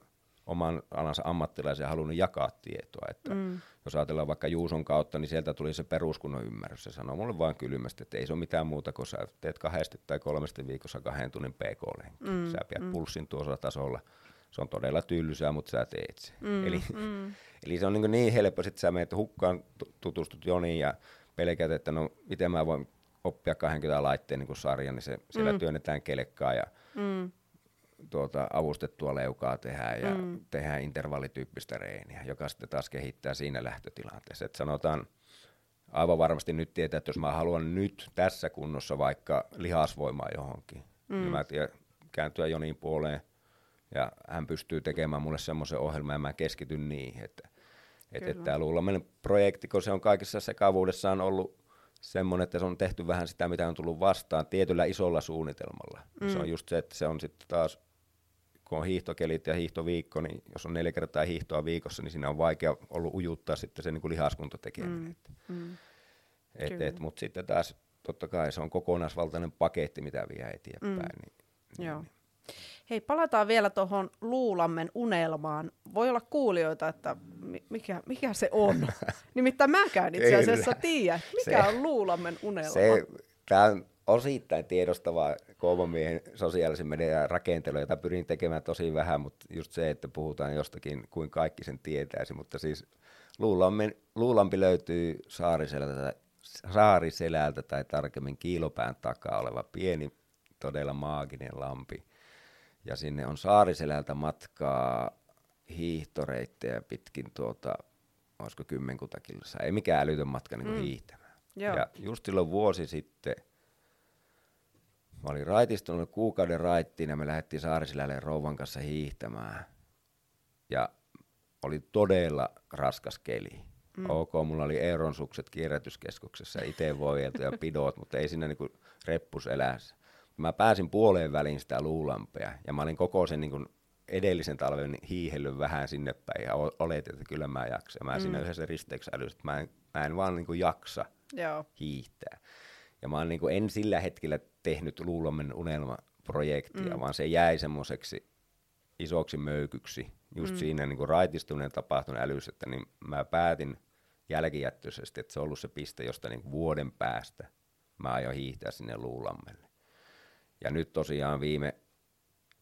oman alansa ammattilaisia halunnut jakaa tietoa. Että mm. Jos ajatellaan vaikka Juuson kautta, niin sieltä tuli se peruskunnon ymmärrys. Se sanoo mulle vain kylmästi, että ei se ole mitään muuta, kun sä teet kahdesti tai kolmesti viikossa kahden tunnin pk mm. Sä pidät mm. pulssin tuossa tasolla. Se on todella tylsää, mutta sä teet se. Mm. Eli, mm. eli se on niin, niin helppo, että sä menet hukkaan, tutustut Joniin ja pelkät, että no miten mä voin oppia 20 laitteen niin sarjan, niin se, siellä mm. työnnetään kelkkaa ja mm tuota, avustettua leukaa tehdään ja mm. tehdään intervallityyppistä reeniä, joka sitten taas kehittää siinä lähtötilanteessa. Et sanotaan, aivan varmasti nyt tietää, että jos mä haluan nyt tässä kunnossa vaikka lihasvoimaa johonkin, niin mm. niin mä tiedän, kääntyä Jonin puoleen ja hän pystyy tekemään mulle semmoisen ohjelman ja mä keskityn niihin. Että, että, että tämä luulaminen projekti, kun se on kaikessa sekavuudessaan ollut semmoinen, että se on tehty vähän sitä, mitä on tullut vastaan tietyllä isolla suunnitelmalla. Mm. Se on just se, että se on sitten taas kun on hiihtokelit ja hiihtoviikko, niin jos on neljä kertaa hiihtoa viikossa, niin siinä on vaikea ollut ujuttaa sitten se niin kuin lihaskuntotekeminen. Mm. Mm. Et, et, Mutta sitten taas totta kai se on kokonaisvaltainen paketti, mitä vie eteenpäin. Mm. Niin, niin, Joo. Niin. Hei, palataan vielä tuohon Luulammen unelmaan. Voi olla kuulijoita, että mikä, mikä se on. Nimittäin mäkään itse asiassa tiedä, mikä se, on Luulammen unelma. Se, tämä on osittain tiedostavaa Kouvomiehen sosiaalisen median rakentelu, jota pyrin tekemään tosi vähän, mutta just se, että puhutaan jostakin kuin kaikki sen tietäisi, mutta siis luulampi, luulampi löytyy Saariselältä, Saariselältä tai tarkemmin kiilopään takaa oleva pieni, todella maaginen lampi. Ja sinne on Saariselältä matkaa hiihtoreittejä pitkin tuota, olisiko kymmenkunta kilsaa. Ei mikään älytön matka niin mm. hiihtämään. Joo. Ja just silloin vuosi sitten – Mä olin raitistunut kuukauden raittiin ja me lähdettiin Saarisilälle rouvan kanssa hiihtämään. Ja oli todella raskas keli. Mm. Ok, mulla oli Eeron sukset kierrätyskeskuksessa, itse voijeltu ja pidot, mutta ei siinä niinku reppus elässä. Mä pääsin puoleen väliin sitä luulampea ja mä olin koko sen niinku edellisen talven hiihellyt vähän sinne päin ja oletin, että kyllä mä jaksan. Mä mm. siinä yhdessä risteyksessä älysin, että mä en, mä en vaan niinku jaksa Joo. hiihtää. Ja mä oon niinku en sillä hetkellä tehnyt Luulomen unelmaprojektia, mm. vaan se jäi semmoiseksi isoksi möykyksi just mm. siinä niin kuin raitistuneen tapahtuneen älyssä, että niin mä päätin jälkijättöisesti, että se on ollut se piste, josta niin vuoden päästä mä aion hiihtää sinne Luulammelle. Ja nyt tosiaan viime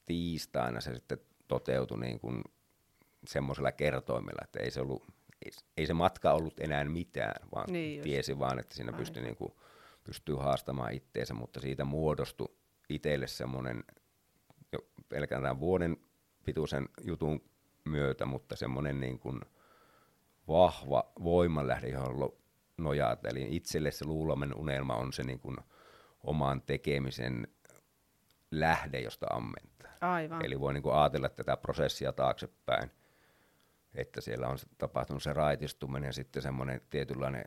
tiistaina se sitten toteutui niin kuin semmoisella kertoimella, että ei se, ollut, ei, ei se matka ollut enää mitään, vaan Niin just. tiesi vaan, että siinä pystyi, niin kuin, pystyy haastamaan itteensä, mutta siitä muodostui itselle semmoinen jo pelkään tämän vuoden pituisen jutun myötä, mutta semmoinen niin kuin vahva voimanlähde, johon nojata. Eli itselle se luulomen unelma on se niin kuin oman tekemisen lähde, josta ammentaa. Aivan. Eli voi niin kuin ajatella tätä prosessia taaksepäin, että siellä on tapahtunut se raitistuminen ja sitten semmoinen tietynlainen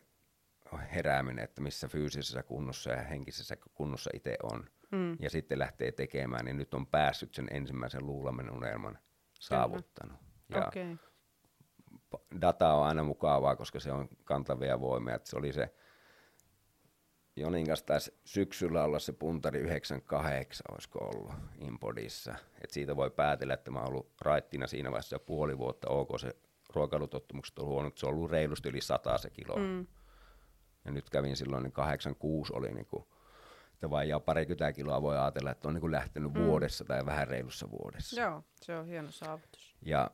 herääminen, että missä fyysisessä kunnossa ja henkisessä kunnossa itse on. Mm. Ja sitten lähtee tekemään, niin nyt on päässyt sen ensimmäisen luulamen unelman saavuttanut. Ja Okei. Okay. data on aina mukavaa, koska se on kantavia voimia. Että se oli se, Jonin kanssa taisi syksyllä olla se puntari 98, olisiko ollut Impodissa. Et siitä voi päätellä, että mä oon ollut raittina siinä vaiheessa jo puoli vuotta. Ok, se ruokailutottumukset on huono, se on ollut reilusti yli 100 se kilo. Mm. Ja nyt kävin silloin, niin 86 oli niin kuin, että vajaa parikymmentä kiloa voi ajatella, että on niin kuin lähtenyt mm. vuodessa tai vähän reilussa vuodessa. Joo, se on hieno saavutus. Ja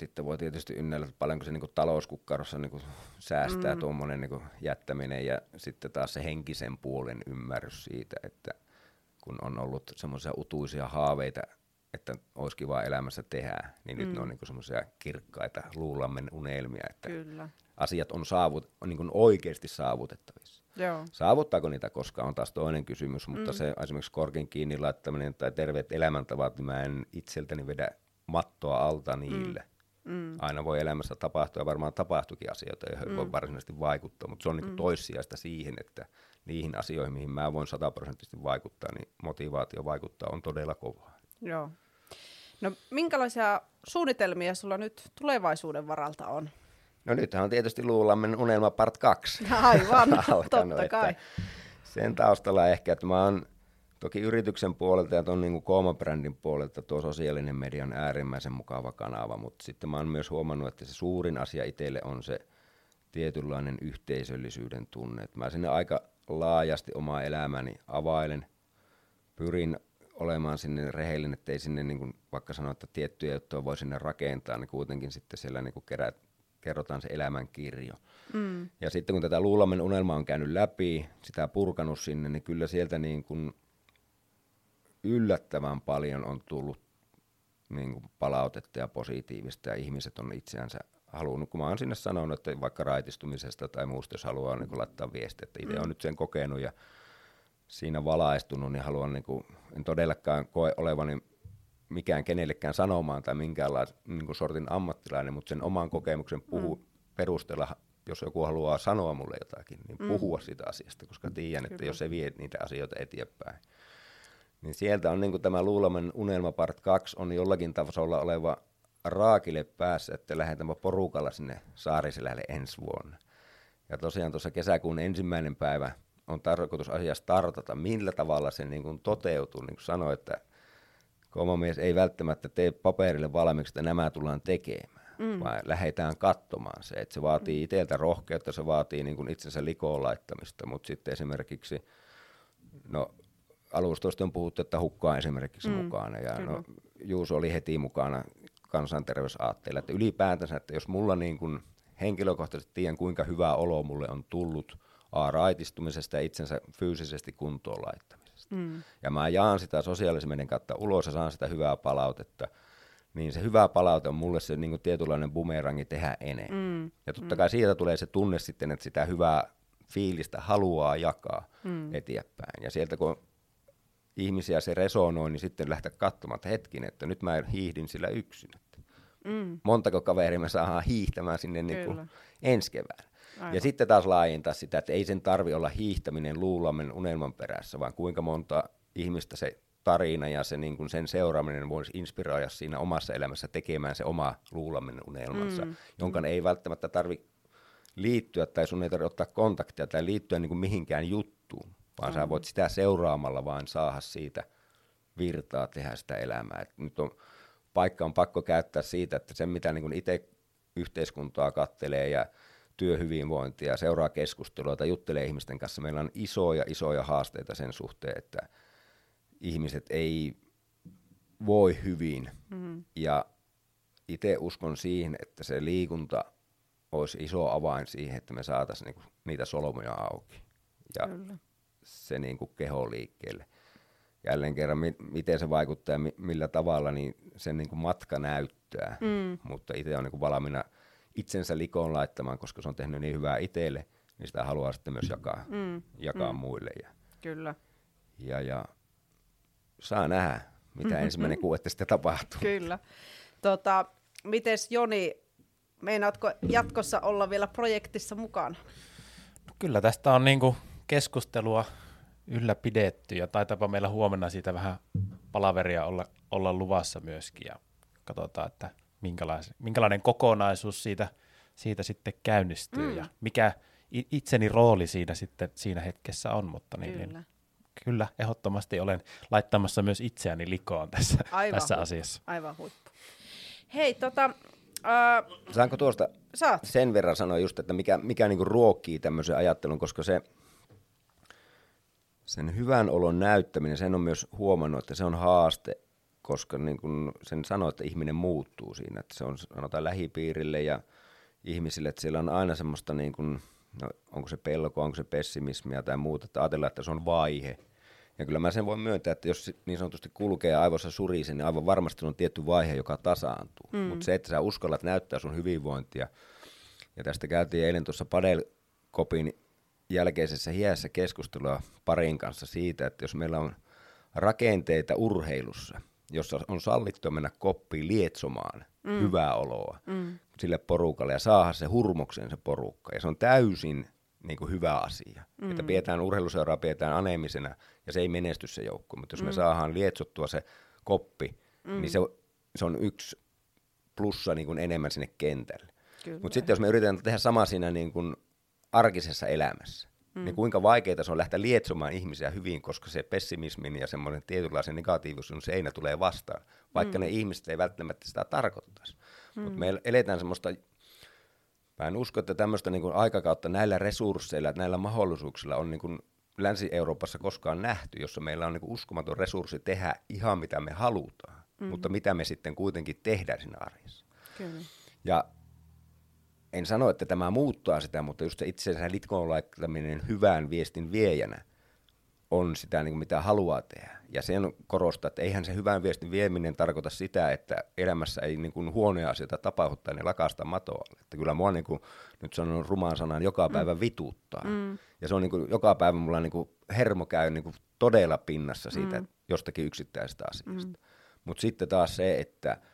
sitten voi tietysti ynnäillä, että paljonko se niin talouskukkarossa niin säästää mm. tuommoinen niin jättäminen ja sitten taas se henkisen puolen ymmärrys siitä, että kun on ollut semmoisia utuisia haaveita, että olisi kiva elämässä tehdä, niin mm. nyt ne on niin semmoisia kirkkaita luulammen unelmia, että Kyllä. asiat on, saavut, on niin oikeasti saavutettavissa. Joo. Saavuttaako niitä koskaan on taas toinen kysymys, mutta mm. se esimerkiksi korkin kiinni laittaminen tai terveet elämäntavat, niin mä en itseltäni vedä mattoa alta niille. Mm. Aina voi elämässä tapahtua, ja varmaan tapahtuikin asioita, joihin mm. voi varsinaisesti vaikuttaa, mutta se on niin mm. toissijaista siihen, että niihin asioihin, mihin mä voin sataprosenttisesti vaikuttaa, niin motivaatio vaikuttaa on todella kovaa. Joo. No minkälaisia suunnitelmia sulla nyt tulevaisuuden varalta on? No nythän on tietysti Luulammen unelma part 2. Aivan, alkanut, totta kai. Sen taustalla ehkä, että mä oon toki yrityksen puolelta ja tuon niin Kooma-brändin puolelta tuo sosiaalinen media on äärimmäisen mukava kanava, mutta sitten mä oon myös huomannut, että se suurin asia itselle on se tietynlainen yhteisöllisyyden tunne. Että mä sinne aika laajasti omaa elämäni availen, pyrin olemaan sinne rehellinen, ettei sinne niin kuin, vaikka sanoa, että tiettyjä juttuja voi sinne rakentaa, niin kuitenkin sitten siellä niin kuin kerät, kerrotaan se elämänkirjo. Mm. Ja sitten kun tätä Luulamen unelmaa on käynyt läpi, sitä purkanut sinne, niin kyllä sieltä niin kuin yllättävän paljon on tullut niin kuin palautetta ja positiivista ja ihmiset on itseänsä halunnut, kun mä oon sinne sanonut, että vaikka raitistumisesta tai muusta, jos haluaa niin laittaa viestiä, että itse mm. on nyt sen kokenut ja siinä valaistunut, niin haluan, niin kuin, en todellakaan koe olevani mikään kenellekään sanomaan tai minkäänlaisen niin sortin ammattilainen, mutta sen oman kokemuksen puhu, mm. perusteella, jos joku haluaa sanoa mulle jotakin, niin mm. puhua siitä asiasta, koska tiedän, että jos se vie niitä asioita eteenpäin. Niin sieltä on niin kuin tämä Luulamen unelma part 2 on jollakin tasolla oleva raakille päässä, että lähdetään porukalla sinne Saariselälle ensi vuonna. Ja tosiaan tuossa kesäkuun ensimmäinen päivä on tarkoitus asia startata, millä tavalla se niin kuin toteutuu, niin kuin sanoin, että mies ei välttämättä tee paperille valmiiksi, että nämä tullaan tekemään, mm. vaan lähdetään katsomaan se, että se vaatii mm. itseltä rohkeutta, se vaatii niin kuin itsensä likoon laittamista, mutta sitten esimerkiksi, no alustoista on puhuttu, että hukkaa esimerkiksi mm. mukana, ja no, Juuso oli heti mukana kansanterveysaatteilla, että ylipäätänsä, että jos mulla niin kuin henkilökohtaisesti tiedän, kuinka hyvä olo mulle on tullut A, raitistumisesta ja itsensä fyysisesti kuntoon laittamisesta. Mm. Ja mä jaan sitä sosiaalisen kautta ulos ja saan sitä hyvää palautetta, niin se hyvä palaute on mulle se niin kuin tietynlainen bumerangi tehdä enemmän. Mm. Ja totta kai mm. siitä tulee se tunne sitten, että sitä hyvää fiilistä haluaa jakaa mm. eteenpäin. Ja sieltä kun ihmisiä se resonoi, niin sitten lähteä katsomaan, että hetkin, että nyt mä hiihdin sillä yksin. Mm. Montako kaveria me saadaan hiihtämään sinne niin kuin ensi keväänä. Aivan. Ja sitten taas laajentaa sitä, että ei sen tarvi olla hiihtäminen luulamen unelman perässä, vaan kuinka monta ihmistä se tarina ja se, niin kuin sen seuraaminen voisi inspiroida siinä omassa elämässä tekemään se oma luulamen unelmansa, mm. jonka mm. ei välttämättä tarvi liittyä tai sun ei tarvitse ottaa kontaktia tai liittyä niin kuin mihinkään juttuun, vaan mm. sä voit sitä seuraamalla vaan saada siitä virtaa tehdä sitä elämää. Et nyt on, paikka on pakko käyttää siitä, että se mitä niin itse yhteiskuntaa kattelee ja työhyvinvointia, seuraa keskustelua tai juttelee ihmisten kanssa. Meillä on isoja, isoja haasteita sen suhteen, että ihmiset ei voi hyvin. Mm. Ja itse uskon siihen, että se liikunta olisi iso avain siihen, että me saataisiin niinku niitä solmuja auki. Ja Kyllä. Se niinku keho liikkeelle. Jälleen kerran, mi- miten se vaikuttaa ja mi- millä tavalla, niin sen niinku matka näyttää. Mm. Mutta itse on niinku valmiina itsensä likoon laittamaan, koska se on tehnyt niin hyvää itselle, niin sitä haluaa sitten myös jakaa, mm. jakaa mm. muille. Ja, Kyllä. Ja, ja saa nähdä, mitä mm-hmm. ensimmäinen kuuette sitten tapahtuu. Kyllä. Tota, mites Joni, meinaatko jatkossa olla vielä projektissa mukana? No kyllä tästä on niinku keskustelua ylläpidetty ja taitapa meillä huomenna siitä vähän palaveria olla, olla luvassa myöskin ja katsotaan, että minkälainen, minkälainen kokonaisuus siitä, siitä sitten käynnistyy mm. ja mikä itseni rooli siinä sitten siinä hetkessä on, mutta niin, niin kyllä. niin kyllä, ehdottomasti olen laittamassa myös itseäni likoon tässä, Aivan tässä huippu. asiassa. Aivan huippu. Hei, tota... Uh, Saanko tuosta saat. sen verran sanoa just, että mikä, mikä niinku ruokkii tämmöisen ajattelun, koska se sen hyvän olon näyttäminen, sen on myös huomannut, että se on haaste, koska niin kun sen sanoo, että ihminen muuttuu siinä, että se on sanotaan lähipiirille ja ihmisille, että siellä on aina semmoista niin kun, no, onko se pelko, onko se pessimismiä tai muuta, että ajatellaan, että se on vaihe. Ja kyllä mä sen voin myöntää, että jos niin sanotusti kulkee aivossa surisen, niin aivan varmasti on tietty vaihe, joka tasaantuu. Mm. Mutta se, että sä uskallat näyttää sun hyvinvointia, ja tästä käytiin eilen tuossa Padelkopin jälkeisessä hiässä keskustelua parin kanssa siitä, että jos meillä on rakenteita urheilussa, jossa on sallittu mennä koppiin lietsomaan mm. hyvää oloa mm. sille porukalle ja saada se hurmoksen se porukka. Ja se on täysin niin kuin hyvä asia. Mm. Että pidetään urheiluseuraa, pidetään aneemisena ja se ei menesty se joukko. Mutta jos mm. me saadaan lietsottua se koppi, mm. niin se, se on yksi plussa niin kuin enemmän sinne kentälle. Mutta sitten jos me yritetään tehdä sama siinä niin kuin arkisessa elämässä, mm. niin kuinka vaikeaa se on lähteä lietsomaan ihmisiä hyvin, koska se pessimismin ja semmoinen tietynlaisen negatiivisuuden seinä tulee vastaan, vaikka mm. ne ihmiset ei välttämättä sitä tarkoittaisi. Mm. Mutta me eletään semmoista, mä en usko, että tämmöistä niin aikakautta näillä resursseilla, näillä mahdollisuuksilla on niin kuin Länsi-Euroopassa koskaan nähty, jossa meillä on niin kuin uskomaton resurssi tehdä ihan mitä me halutaan, mm. mutta mitä me sitten kuitenkin tehdään siinä arjessa. Kyllä. Ja en sano, että tämä muuttaa sitä, mutta just se itsensä litkoon laittaminen hyvään viestin viejänä on sitä, niin kuin mitä haluaa tehdä. Ja sen korostaa, että eihän se hyvän viestin vieminen tarkoita sitä, että elämässä ei niin kuin huonoja asioita tapahdu tai ne lakasta matoa. Että kyllä mua niin kuin, nyt sanon rumaan sanan, joka mm. päivä vituttaa. Mm. Ja se on niin kuin, joka päivä mulla niin kuin hermo käy niin kuin todella pinnassa siitä mm. jostakin yksittäisestä asiasta. Mm. Mutta sitten taas se, että –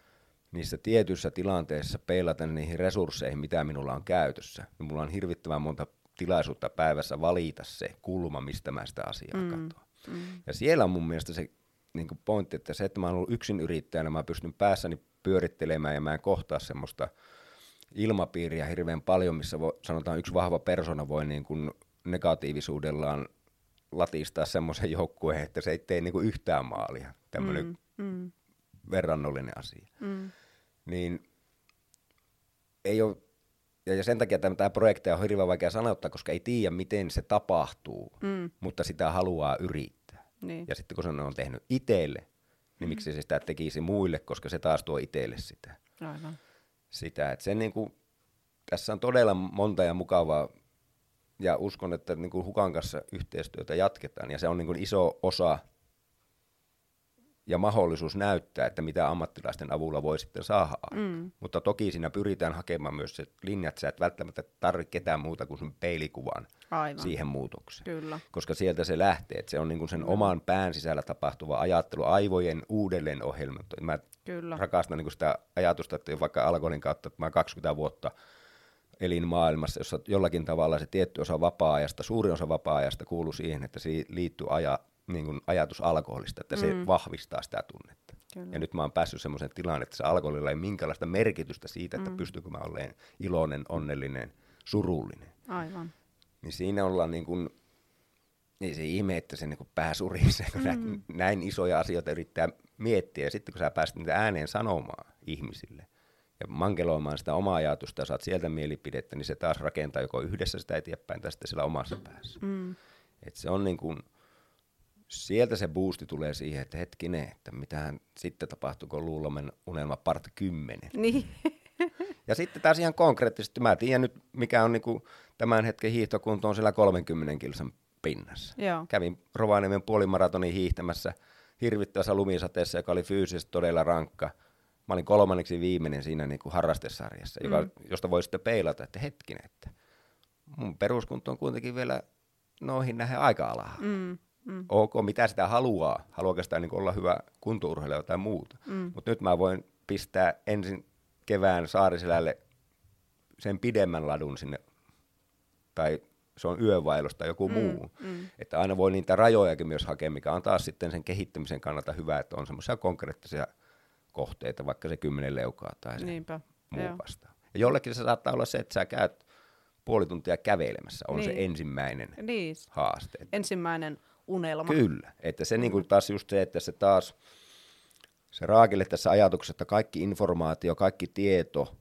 niissä tietyissä tilanteissa peilata niihin resursseihin, mitä minulla on käytössä. Niin mulla on hirvittävän monta tilaisuutta päivässä valita se kulma, mistä mä sitä asiaa mm. katson. Mm. Ja siellä on mun mielestä se niin pointti, että se, että mä oon ollut yksin yrittäjänä, mä pystyn päässäni pyörittelemään ja mä en kohtaa semmoista ilmapiiriä hirveän paljon, missä voi, sanotaan yksi vahva persona voi niin kuin negatiivisuudellaan latistaa semmoisen joukkueen, että se ei tee niin kuin yhtään maalia. Tämmöinen mm, mm. Verrannollinen asia. Mm niin ei ole, ja sen takia tämä projekti on hirveän vaikea sanottaa, koska ei tiedä, miten se tapahtuu, mm. mutta sitä haluaa yrittää. Niin. Ja sitten kun se on tehnyt itselle, niin mm. miksi se sitä tekisi muille, koska se taas tuo itselle sitä. Aivan. Sitä, että sen niin kuin, tässä on todella monta ja mukavaa, ja uskon, että niin kuin Hukan kanssa yhteistyötä jatketaan, ja se on niin kuin iso osa ja mahdollisuus näyttää, että mitä ammattilaisten avulla voi sitten saada. Mm. Mutta toki siinä pyritään hakemaan myös se linjat, että sä et välttämättä tarvitse ketään muuta kuin sen peilikuvan Aivan. siihen muutokseen. Kyllä. Koska sieltä se lähtee, että se on niin kuin sen mm. oman pään sisällä tapahtuva ajattelu, aivojen uudelleen ohjelmointi. Mä Kyllä. rakastan niin kuin sitä ajatusta, että vaikka alkoholin kautta, että mä 20 vuotta elin maailmassa, jossa jollakin tavalla se tietty osa vapaa-ajasta, suurin osa vapaa-ajasta kuuluu siihen, että se liittyy aja, niin kuin ajatus alkoholista, että se mm. vahvistaa sitä tunnetta. Kyllä. Ja nyt mä oon päässyt semmoisen tilaan, että se alkoholilla ei minkäänlaista merkitystä siitä, että mm. pystyykö mä olemaan iloinen, onnellinen, surullinen. Aivan. Niin siinä ollaan niin kuin, ei se ihme, että se niin kuin pää surisee, kun mm. näin isoja asioita yrittää miettiä. Ja sitten kun sä pääset niitä ääneen sanomaan ihmisille ja mankeloimaan sitä omaa ajatusta ja saat sieltä mielipidettä, niin se taas rakentaa joko yhdessä sitä eteenpäin tai sitten sillä omassa päässä. Mm. Et se on niin kuin, sieltä se boosti tulee siihen, että hetkinen, että mitähän sitten tapahtuu, kun Luulomen unelma part 10. Niin. Ja sitten taas ihan konkreettisesti, mä tiedän nyt, mikä on niinku tämän hetken hiihtokunto on siellä 30 kilsan pinnassa. Joo. Kävin Rovaniemen puolimaratonin hiihtämässä hirvittävässä lumisateessa, joka oli fyysisesti todella rankka. Mä olin kolmanneksi viimeinen siinä niinku harrastesarjassa, joka, Mm. josta voi sitten peilata, että hetkinen, että mun peruskunto on kuitenkin vielä noihin nähden aika alhaalla. Mm. Mm. ok, mitä sitä haluaa, haluaako sitä niin olla hyvä kuntourheilija tai muuta. Mm. Mutta nyt mä voin pistää ensin kevään Saariselälle sen pidemmän ladun sinne, tai se on yövailos tai joku mm. muu. Mm. Että aina voi niitä rajojakin myös hakea, mikä on taas sitten sen kehittämisen kannalta hyvä, että on semmoisia konkreettisia kohteita, vaikka se kymmenen leukaa tai se Niinpä. muu Joo. vastaan. Ja jollekin se saattaa olla se, että sä käyt puoli tuntia kävelemässä, on se Niin. ensimmäinen Niin. haaste. Ensimmäinen unelma. Kyllä, että se niinku taas just se, että se taas, se Raakille tässä ajatuksessa, että kaikki informaatio, kaikki tieto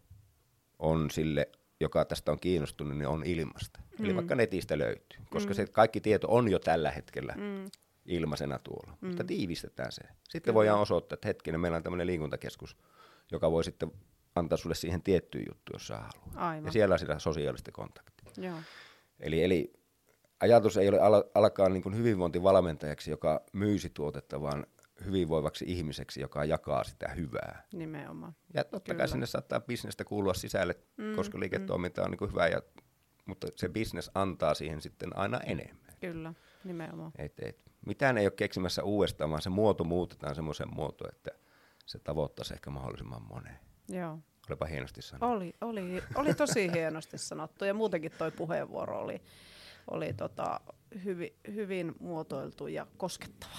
on sille, joka tästä on kiinnostunut, niin on ilmasta. Mm. Eli vaikka netistä löytyy, koska mm. se kaikki tieto on jo tällä hetkellä mm. ilmaisena tuolla. Mm. Mutta tiivistetään se. Sitten Kyllä. voidaan osoittaa, että hetkinen, meillä on tämmöinen liikuntakeskus, joka voi sitten antaa sulle siihen tiettyyn juttu, jos sä haluat. Aivan. Ja siellä on sitä sosiaalista kontaktia. Joo. Eli, eli ajatus ei ole al- alkaa niin kuin hyvinvointivalmentajaksi, joka myisi tuotetta, vaan hyvinvoivaksi ihmiseksi, joka jakaa sitä hyvää. Nimenomaan. Ja totta Kyllä. kai sinne saattaa bisnestä kuulua sisälle, mm, koska liiketoiminta on niin kuin hyvä, ja, mutta se bisnes antaa siihen sitten aina enemmän. Kyllä. Nimenomaan. Et, et, mitään ei ole keksimässä uudestaan, vaan se muoto muutetaan semmoiseen muotoon, että se tavoittaisi ehkä mahdollisimman moneen. Joo. Olipa hienosti sanottu. Oli, oli, oli tosi hienosti sanottu ja muutenkin toi puheenvuoro oli, oli tota, hyvin, hyvin muotoiltu ja koskettava.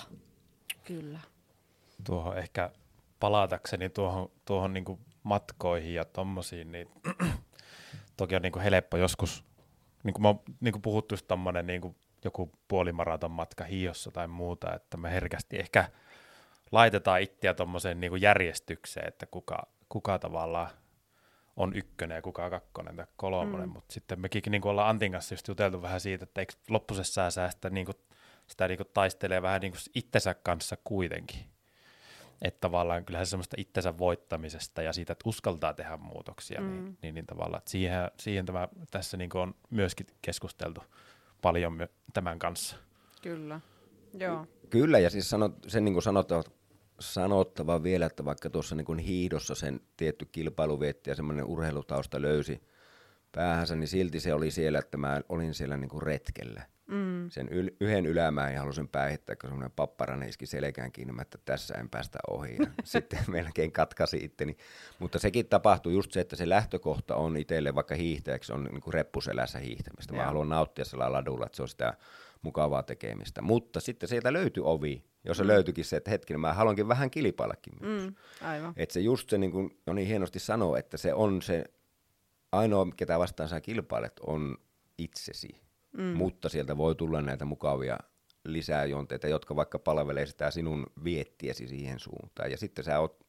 Kyllä. tuohon ehkä palatakseni tuohon, tuohon niin matkoihin ja tommosiin, niin toki on niin helppo joskus, niin kuin, mä, niin kuin puhuttu just tommonen niin kuin joku puolimaraton matka hiossa tai muuta, että me herkästi ehkä laitetaan itseä tuommoiseen niin järjestykseen, että kuka, kuka tavallaan on ykkönen ja kuka on kakkonen tai kolmonen, mm. mutta sitten mekin niin kuin ollaan Antin kanssa just juteltu vähän siitä, että eikö loppusessa sää sitä, niin kuin, sitä niin kuin taistelee vähän niin kuin itsensä kanssa kuitenkin. Että tavallaan kyllähän se semmoista itsensä voittamisesta ja siitä, että uskaltaa tehdä muutoksia, mm. niin, niin, niin tavallaan, että siihen, siihen tämä tässä niin kuin on myöskin keskusteltu paljon my- tämän kanssa. Kyllä. Joo. Kyllä, ja siis sanot, sen niin kuin sanottava, sanottava vielä, että vaikka tuossa niin kuin hiidossa sen tietty kilpailuvietti ja semmoinen urheilutausta löysi päähänsä, niin silti se oli siellä, että mä olin siellä niin kuin retkellä. Mm. Sen yl- yhden ylämään ja halusin päihittää, kun semmoinen papparainen iski selkään kiinni, että tässä en päästä ohi. Ja sitten melkein katkasi itteni. Mutta sekin tapahtui just se, että se lähtökohta on itselle vaikka hiihtäjäksi, on niin kuin reppuselässä hiihtämistä. Mä Joo. haluan nauttia sillä ladulla, että se on sitä mukavaa tekemistä. Mutta sitten sieltä löytyi ovi, jossa mm. löytyikin se, että hetkinen, mä haluankin vähän kilpaillakin myös. Mm. Aivan. Että se just se, niin kuin Joni hienosti sanoo, että se on se ainoa, ketä vastaan sä kilpailet, on itsesi. Mm. Mutta sieltä voi tulla näitä mukavia lisäjonteita, jotka vaikka palvelee sitä sinun viettiesi siihen suuntaan. Ja sitten sä oot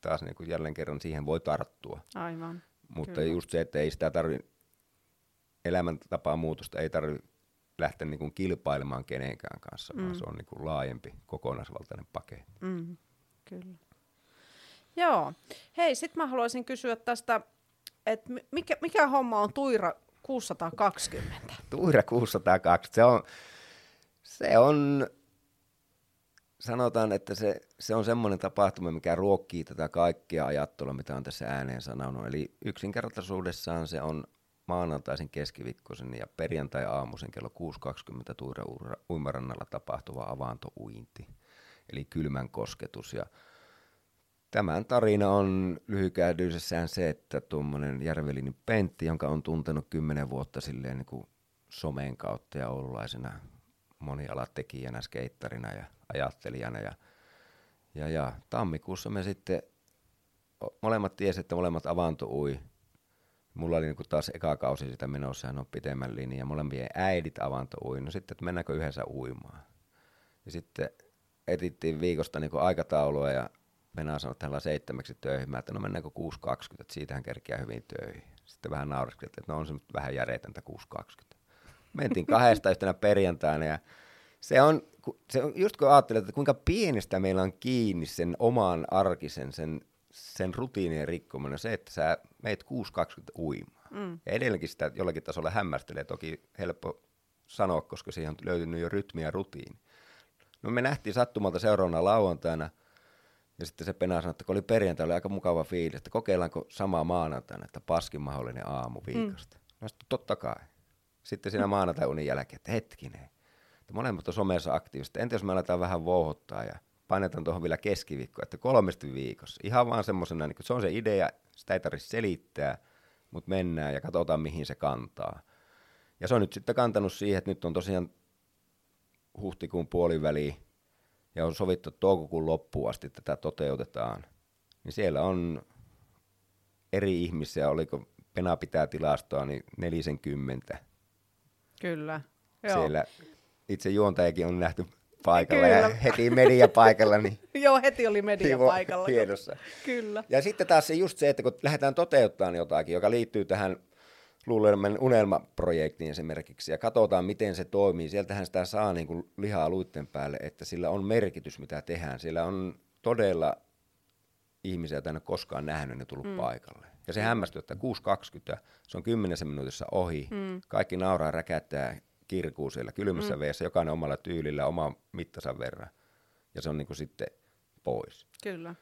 taas niin kuin jälleen kerran siihen voi tarttua. Aivan. Mutta Kyllä. just se, että ei sitä tarvi, elämäntapaa muutosta ei tarvi lähteä niin kuin kilpailemaan kenenkään kanssa, mm. vaan se on niin kuin laajempi kokonaisvaltainen paketti. Mm. Kyllä. Joo. Hei, sit mä haluaisin kysyä tästä, että mikä, mikä homma on Tuira 620? Tuira 602, se on, se on, sanotaan, että se, se on semmoinen tapahtuma, mikä ruokkii tätä kaikkia ajattelua, mitä on tässä ääneen sanonut. Eli yksinkertaisuudessaan se on maanantaisin, keskiviikkoisen ja perjantai-aamuisen kello 6.20 Tuira uimarannalla tapahtuva avantouinti, eli kylmän kosketus. Ja Tämän tarina on lyhykäidyydessään se, että tuommoinen Järvelinin Pentti, jonka on tuntenut kymmenen vuotta silleen niin kuin somen kautta ja oululaisena monialatekijänä, skeittarina ja ajattelijana. Ja, ja, ja tammikuussa me sitten molemmat tiesi, että molemmat ui. Mulla oli niin kuin taas eka kausi sitä menossa, hän on pitemmän linjan. Molempien äidit ui. No sitten, että mennäänkö yhdessä uimaan. Ja sitten etittiin viikosta niin kuin aikataulua ja Venäjä sanoi, että hän on seitsemäksi töihin. Mä että no mennäänkö 6.20, että siitä hän kerkiää hyvin töihin. Sitten vähän naureskeltiin, että no on se nyt vähän järeetäntä 6.20. Mentiin kahdesta yhtenä perjantaina ja Se on, se on just kun ajattelet, että kuinka pienestä meillä on kiinni sen oman arkisen, sen, sen rutiinien rikkominen, se, että sä meet 6.20 uimaan. Mm. Ja edelleenkin sitä jollakin tasolla hämmästelee, toki helppo sanoa, koska siihen on löytynyt jo rytmi ja rutiini. No me nähtiin sattumalta seuraavana lauantaina, ja sitten se penaa sanoi, että kun oli perjantai, oli aika mukava fiilis, että kokeillaanko samaa maanantaina, että paskin mahdollinen aamu viikosta. Mm. No sitten totta kai. Sitten siinä maanantai-unin jälkeen, että hetkinen, että molemmat on somessa aktiivisesti. Entä jos me aletaan vähän vouhottaa ja painetaan tuohon vielä keskiviikko, että kolmesti viikossa. Ihan vaan semmoisena, niin se on se idea, sitä ei tarvitse selittää, mutta mennään ja katsotaan mihin se kantaa. Ja se on nyt sitten kantanut siihen, että nyt on tosiaan huhtikuun puoliväli ja on sovittu toukokuun loppuun asti tätä toteutetaan. Niin siellä on eri ihmisiä, oliko Pena pitää tilastoa, niin 40 Kyllä. Joo. siellä itse juontajakin on nähty paikalla Kyllä. ja heti media paikalla, niin Joo, heti oli media hivo- paikalla. hienossa. Kyllä. Ja sitten taas se just se, että kun lähdetään toteuttamaan jotakin, joka liittyy tähän Luuleman unelmaprojektiin esimerkiksi, ja katsotaan, miten se toimii. Sieltähän sitä saa niin kuin lihaa luitten päälle, että sillä on merkitys, mitä tehdään. Siellä on todella ihmisiä, joita en ole koskaan nähnyt, ne tullut mm. paikalle. Ja se hämmästyy, että 6.20, se on kymmenessä minuutissa ohi, mm. kaikki nauraa, räkättää, kirkuu siellä kylmässä mm. veessä, jokainen omalla tyylillä, oma mittansa verran. Ja se on niin kuin sitten pois. Kyllä.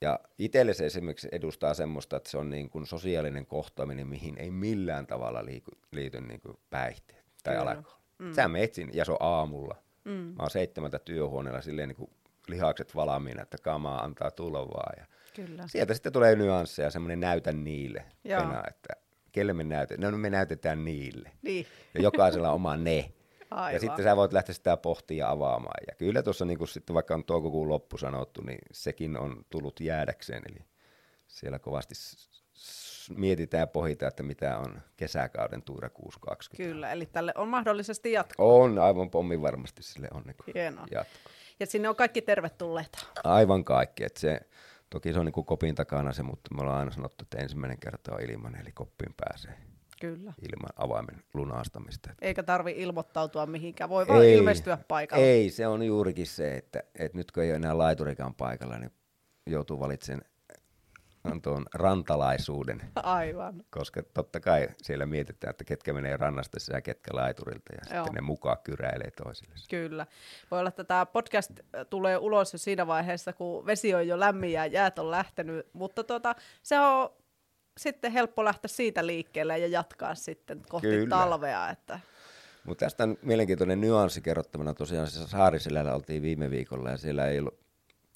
Ja itselle se esimerkiksi edustaa semmoista, että se on niin kuin sosiaalinen kohtaaminen, mihin ei millään tavalla liiku, liity niin kuin päihteet tai Kyllä. alkoholi. Mm. Sä menet sinne, ja se on aamulla. Mm. Mä oon seitsemältä työhuoneella silleen niin kuin lihakset valmiina, että kamaa antaa tulla vaan. Ja Kyllä. sieltä sitten tulee nyansseja, semmoinen näytä niille. Joo. Pena, että kelle me näytetään? No me näytetään niille. Niin. Ja jokaisella oma ne. Aivan. Ja sitten sä voit lähteä sitä pohtia ja avaamaan. Ja kyllä tuossa niin kuin sitten vaikka on toukokuun loppu sanottu, niin sekin on tullut jäädäkseen. Eli siellä kovasti mietitään ja pohditaan, että mitä on kesäkauden tuura 620. Kyllä, eli tälle on mahdollisesti jatkoa. On aivan pommin varmasti sille on niin Hienoa. jatko. Ja sinne on kaikki tervetulleita. Aivan kaikki. Että se, toki se on niin kuin kopin takana se, mutta me ollaan aina sanottu, että ensimmäinen kerta on ilman, eli koppiin pääsee Kyllä. ilman avaimen lunastamista. Eikä tarvi ilmoittautua mihinkään, voi vaan ilmestyä paikalle. Ei, se on juurikin se, että, että nyt kun ei ole enää laiturikaan paikalla, niin joutuu valitsemaan tuon rantalaisuuden, Aivan. koska totta kai siellä mietitään, että ketkä menee rannasta ja ketkä laiturilta, ja Joo. sitten ne mukaan kyräilee toisille. Kyllä. Voi olla, että tämä podcast äh, tulee ulos jo siinä vaiheessa, kun vesi on jo lämmin ja jäät on lähtenyt, mutta tota, se on sitten helppo lähteä siitä liikkeelle ja jatkaa sitten kohti Kyllä. talvea. Että... Mutta tästä on mielenkiintoinen nyanssi kerrottavana. Tosiaan siis Saariselällä oltiin viime viikolla ja siellä ei ollut,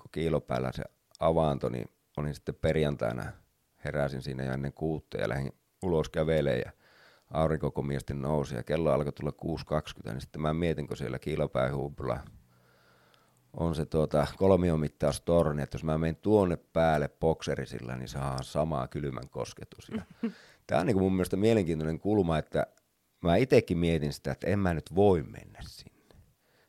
kun kiilopäällä se avaanto, niin olin sitten perjantaina, heräsin siinä jo ennen kuutta ja lähdin ulos kävelemään ja aurinko komiasti nousi ja kello alkoi tulla 6.20, niin sitten mä mietin, kun siellä kiilopäähuupulla on se tuota kolmiomittaustorni, että jos mä menen tuonne päälle bokserisilla, niin saadaan samaa kylmän kosketus. Ja Tämä on niin mun mielestä mielenkiintoinen kulma, että mä itsekin mietin sitä, että en mä nyt voi mennä sinne.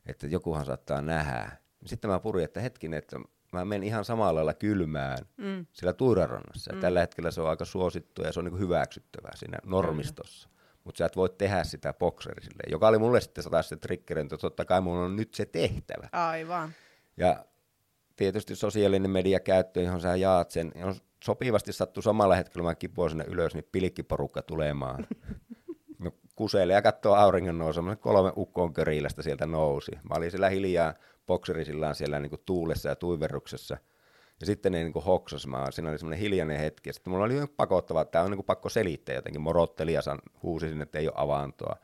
Että jokuhan saattaa nähdä. Sitten mä purin, että hetkinen, että mä menen ihan samalla lailla kylmään mm. sillä Tuirarannassa. Mm. Tällä hetkellä se on aika suosittu ja se on niin hyväksyttävää siinä normistossa. Mutta sä et voi tehdä sitä bokserisille, joka oli mulle sitten taas se triggeri, että totta kai mun on nyt se tehtävä. Aivan. Ja tietysti sosiaalinen media käyttö, johon sä jaat sen, on sopivasti sattuu samalla hetkellä, mä kipuan sinne ylös, niin pilikkiporukka tulemaan. No, ja katsoo auringon nousemaan, kolme ukkoon körilästä sieltä nousi. Mä olin siellä hiljaa bokserisillaan siellä niin kuin tuulessa ja tuiverruksessa. Ja sitten ne niin kuin hoksas, mä, siinä oli semmoinen hiljainen hetki. Ja sitten mulla oli pakottava, että tämä on niin kuin pakko selittää jotenkin. Morotteli ja san, huusi sinne, että ei ole avantoa.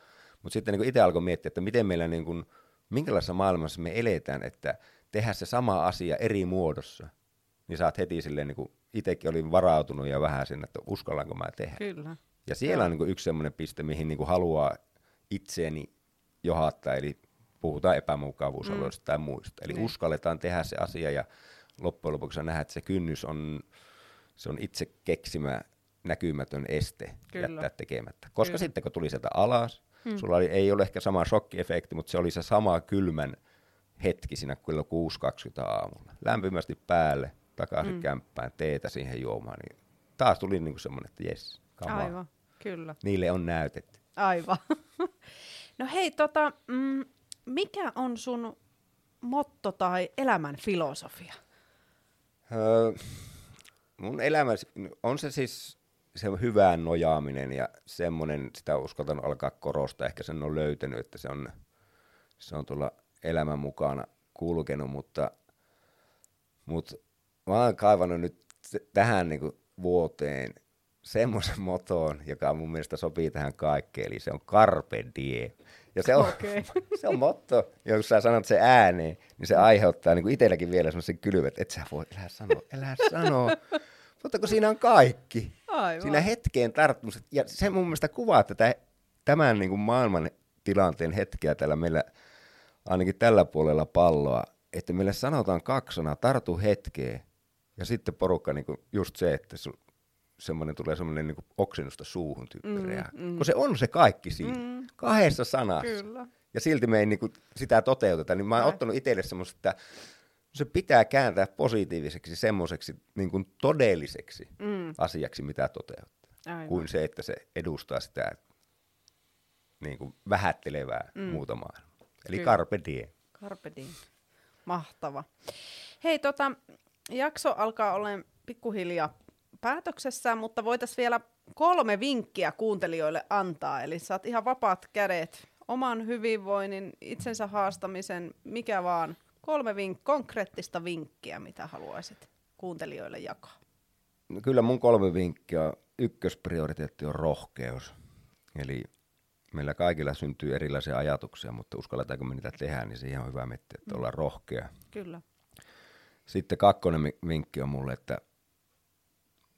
Mutta sitten niin itse alkoi miettiä, että miten meillä, niin kuin, minkälaisessa maailmassa me eletään, että tehdä se sama asia eri muodossa. Niin saat heti silleen, niin kuin itsekin olin varautunut ja vähän sinne, että uskallanko mä tehdä. Kyllä. Ja siellä on niin kuin yksi semmoinen piste, mihin niin kuin haluaa itseäni johdattaa, eli puhutaan epämukavuusalueista mm. tai muista. Eli Niin. uskalletaan tehdä se asia ja loppujen lopuksi nähdä, että se kynnys on, se on itse keksimä näkymätön este Kyllä. jättää tekemättä. Koska Kyllä. sitten kun tuli sieltä alas, mm. sulla oli, ei ole ehkä sama shokkiefekti, mutta se oli se sama kylmän hetki siinä kello 6.20 aamulla. Lämpimästi päälle, takaisin mm. kämppään, teetä siihen juomaan, niin taas tuli niinku semmoinen, että jes, on. Aivan. Kyllä. Niille on näytetty. Aivan. No hei, tota, mm, mikä on sun motto tai elämän filosofia? Öö, mun elämä, on se siis se hyvään nojaaminen ja semmoinen, sitä uskaltan alkaa korostaa, ehkä sen on löytänyt, että se on, se on tuolla elämän mukana kulkenut, mutta, mutta mä oon kaivannut nyt tähän niin vuoteen semmoisen motoon, joka mun mielestä sopii tähän kaikkeen, eli se on carpe diem. Ja se on, okay. se on motto, jos sä sanot se ääneen, niin se aiheuttaa niin kuin itselläkin vielä semmoisen kylvet, että sä voi, elää sanoa, elää sanoa. Mutta kun siinä on kaikki. Aivan. Siinä hetkeen tarttumista. Ja se mun mielestä kuvaa tätä, tämän niin kuin maailman tilanteen hetkeä täällä meillä, ainakin tällä puolella palloa, että meille sanotaan kaksona, tartu hetkeen, ja sitten porukka niin kuin just se, että su, semmoinen tulee semmoinen niin oksennusta suuhun tyyppi mm, mm. Kun se on se kaikki siinä, mm. kahdessa sanassa. Kyllä. Ja silti me ei niin kuin sitä toteuteta, niin mä oon Näin. ottanut itselle semmoista, että se pitää kääntää positiiviseksi, semmoiseksi niin kuin todelliseksi mm. asiaksi, mitä toteuttaa. Aivan. Kuin se, että se edustaa sitä niin kuin vähättelevää mm. muuta maailmaa. Eli Kyllä. carpe diem. Carpe diem. Mahtava. Hei, tota, jakso alkaa olemaan pikkuhiljaa päätöksessä, mutta voitaisiin vielä kolme vinkkiä kuuntelijoille antaa. Eli saat ihan vapaat kädet oman hyvinvoinnin, itsensä haastamisen, mikä vaan. Kolme vink- konkreettista vinkkiä, mitä haluaisit kuuntelijoille jakaa. No kyllä mun kolme vinkkiä. Ykkösprioriteetti on rohkeus. Eli meillä kaikilla syntyy erilaisia ajatuksia, mutta uskalletaanko me niitä tehdä, niin siihen on hyvä miettiä, että mm. ollaan rohkea. Kyllä. Sitten kakkonen vinkki on mulle, että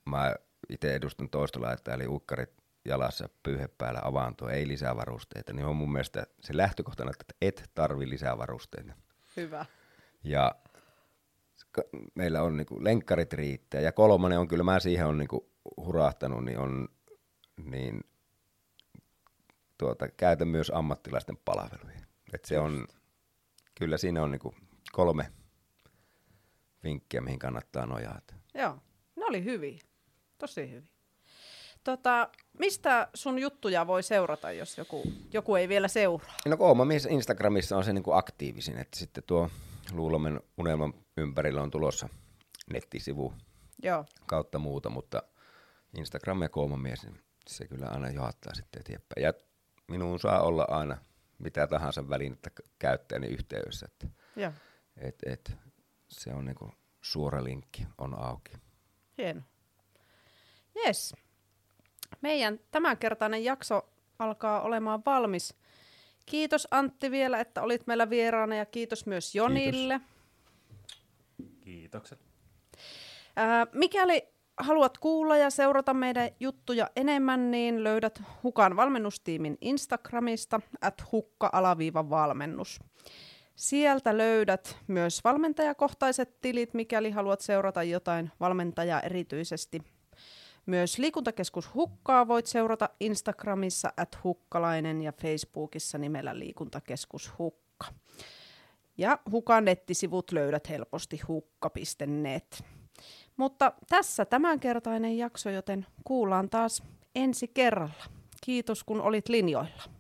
mä itse edustan toista laittaa, eli ukkarit jalassa, pyyhe päällä, avaantoa, ei lisää varusteita, niin on mun mielestä se lähtökohtana, että et tarvi lisää varusteita. Hyvä. Ja meillä on niinku lenkkarit riittää. Ja kolmannen on kyllä, mä siihen on niinku hurahtanut, niin on niin tuota, käytän myös ammattilaisten palveluja. Et se on, kyllä siinä on niinku kolme vinkkiä, mihin kannattaa nojata. Joo, ne oli hyviä. Tosi hyvin. Tota, mistä sun juttuja voi seurata, jos joku, joku ei vielä seuraa? No Kooma Mies Instagramissa on se niin kuin aktiivisin, että sitten tuo Luulomen unelman ympärillä on tulossa nettisivu Joo. kautta muuta, mutta Instagram ja Kooma Mies, niin se kyllä aina johtaa sitten eteenpäin. Ja minuun saa olla aina mitä tahansa välinettä käyttäjäni yhteydessä, että Joo. Et, et, se on niinku suora linkki, on auki. Hieno. Yes. Meidän tämänkertainen jakso alkaa olemaan valmis. Kiitos Antti vielä, että olit meillä vieraana ja kiitos myös Jonille. Kiitos. Kiitokset. Ää, mikäli haluat kuulla ja seurata meidän juttuja enemmän, niin löydät Hukan valmennustiimin Instagramista, at hukka-valmennus. Sieltä löydät myös valmentajakohtaiset tilit, mikäli haluat seurata jotain valmentajaa erityisesti myös liikuntakeskus Hukkaa voit seurata Instagramissa at hukkalainen ja Facebookissa nimellä liikuntakeskus Hukka. Ja Hukan nettisivut löydät helposti hukka.net. Mutta tässä tämänkertainen jakso, joten kuullaan taas ensi kerralla. Kiitos kun olit linjoilla.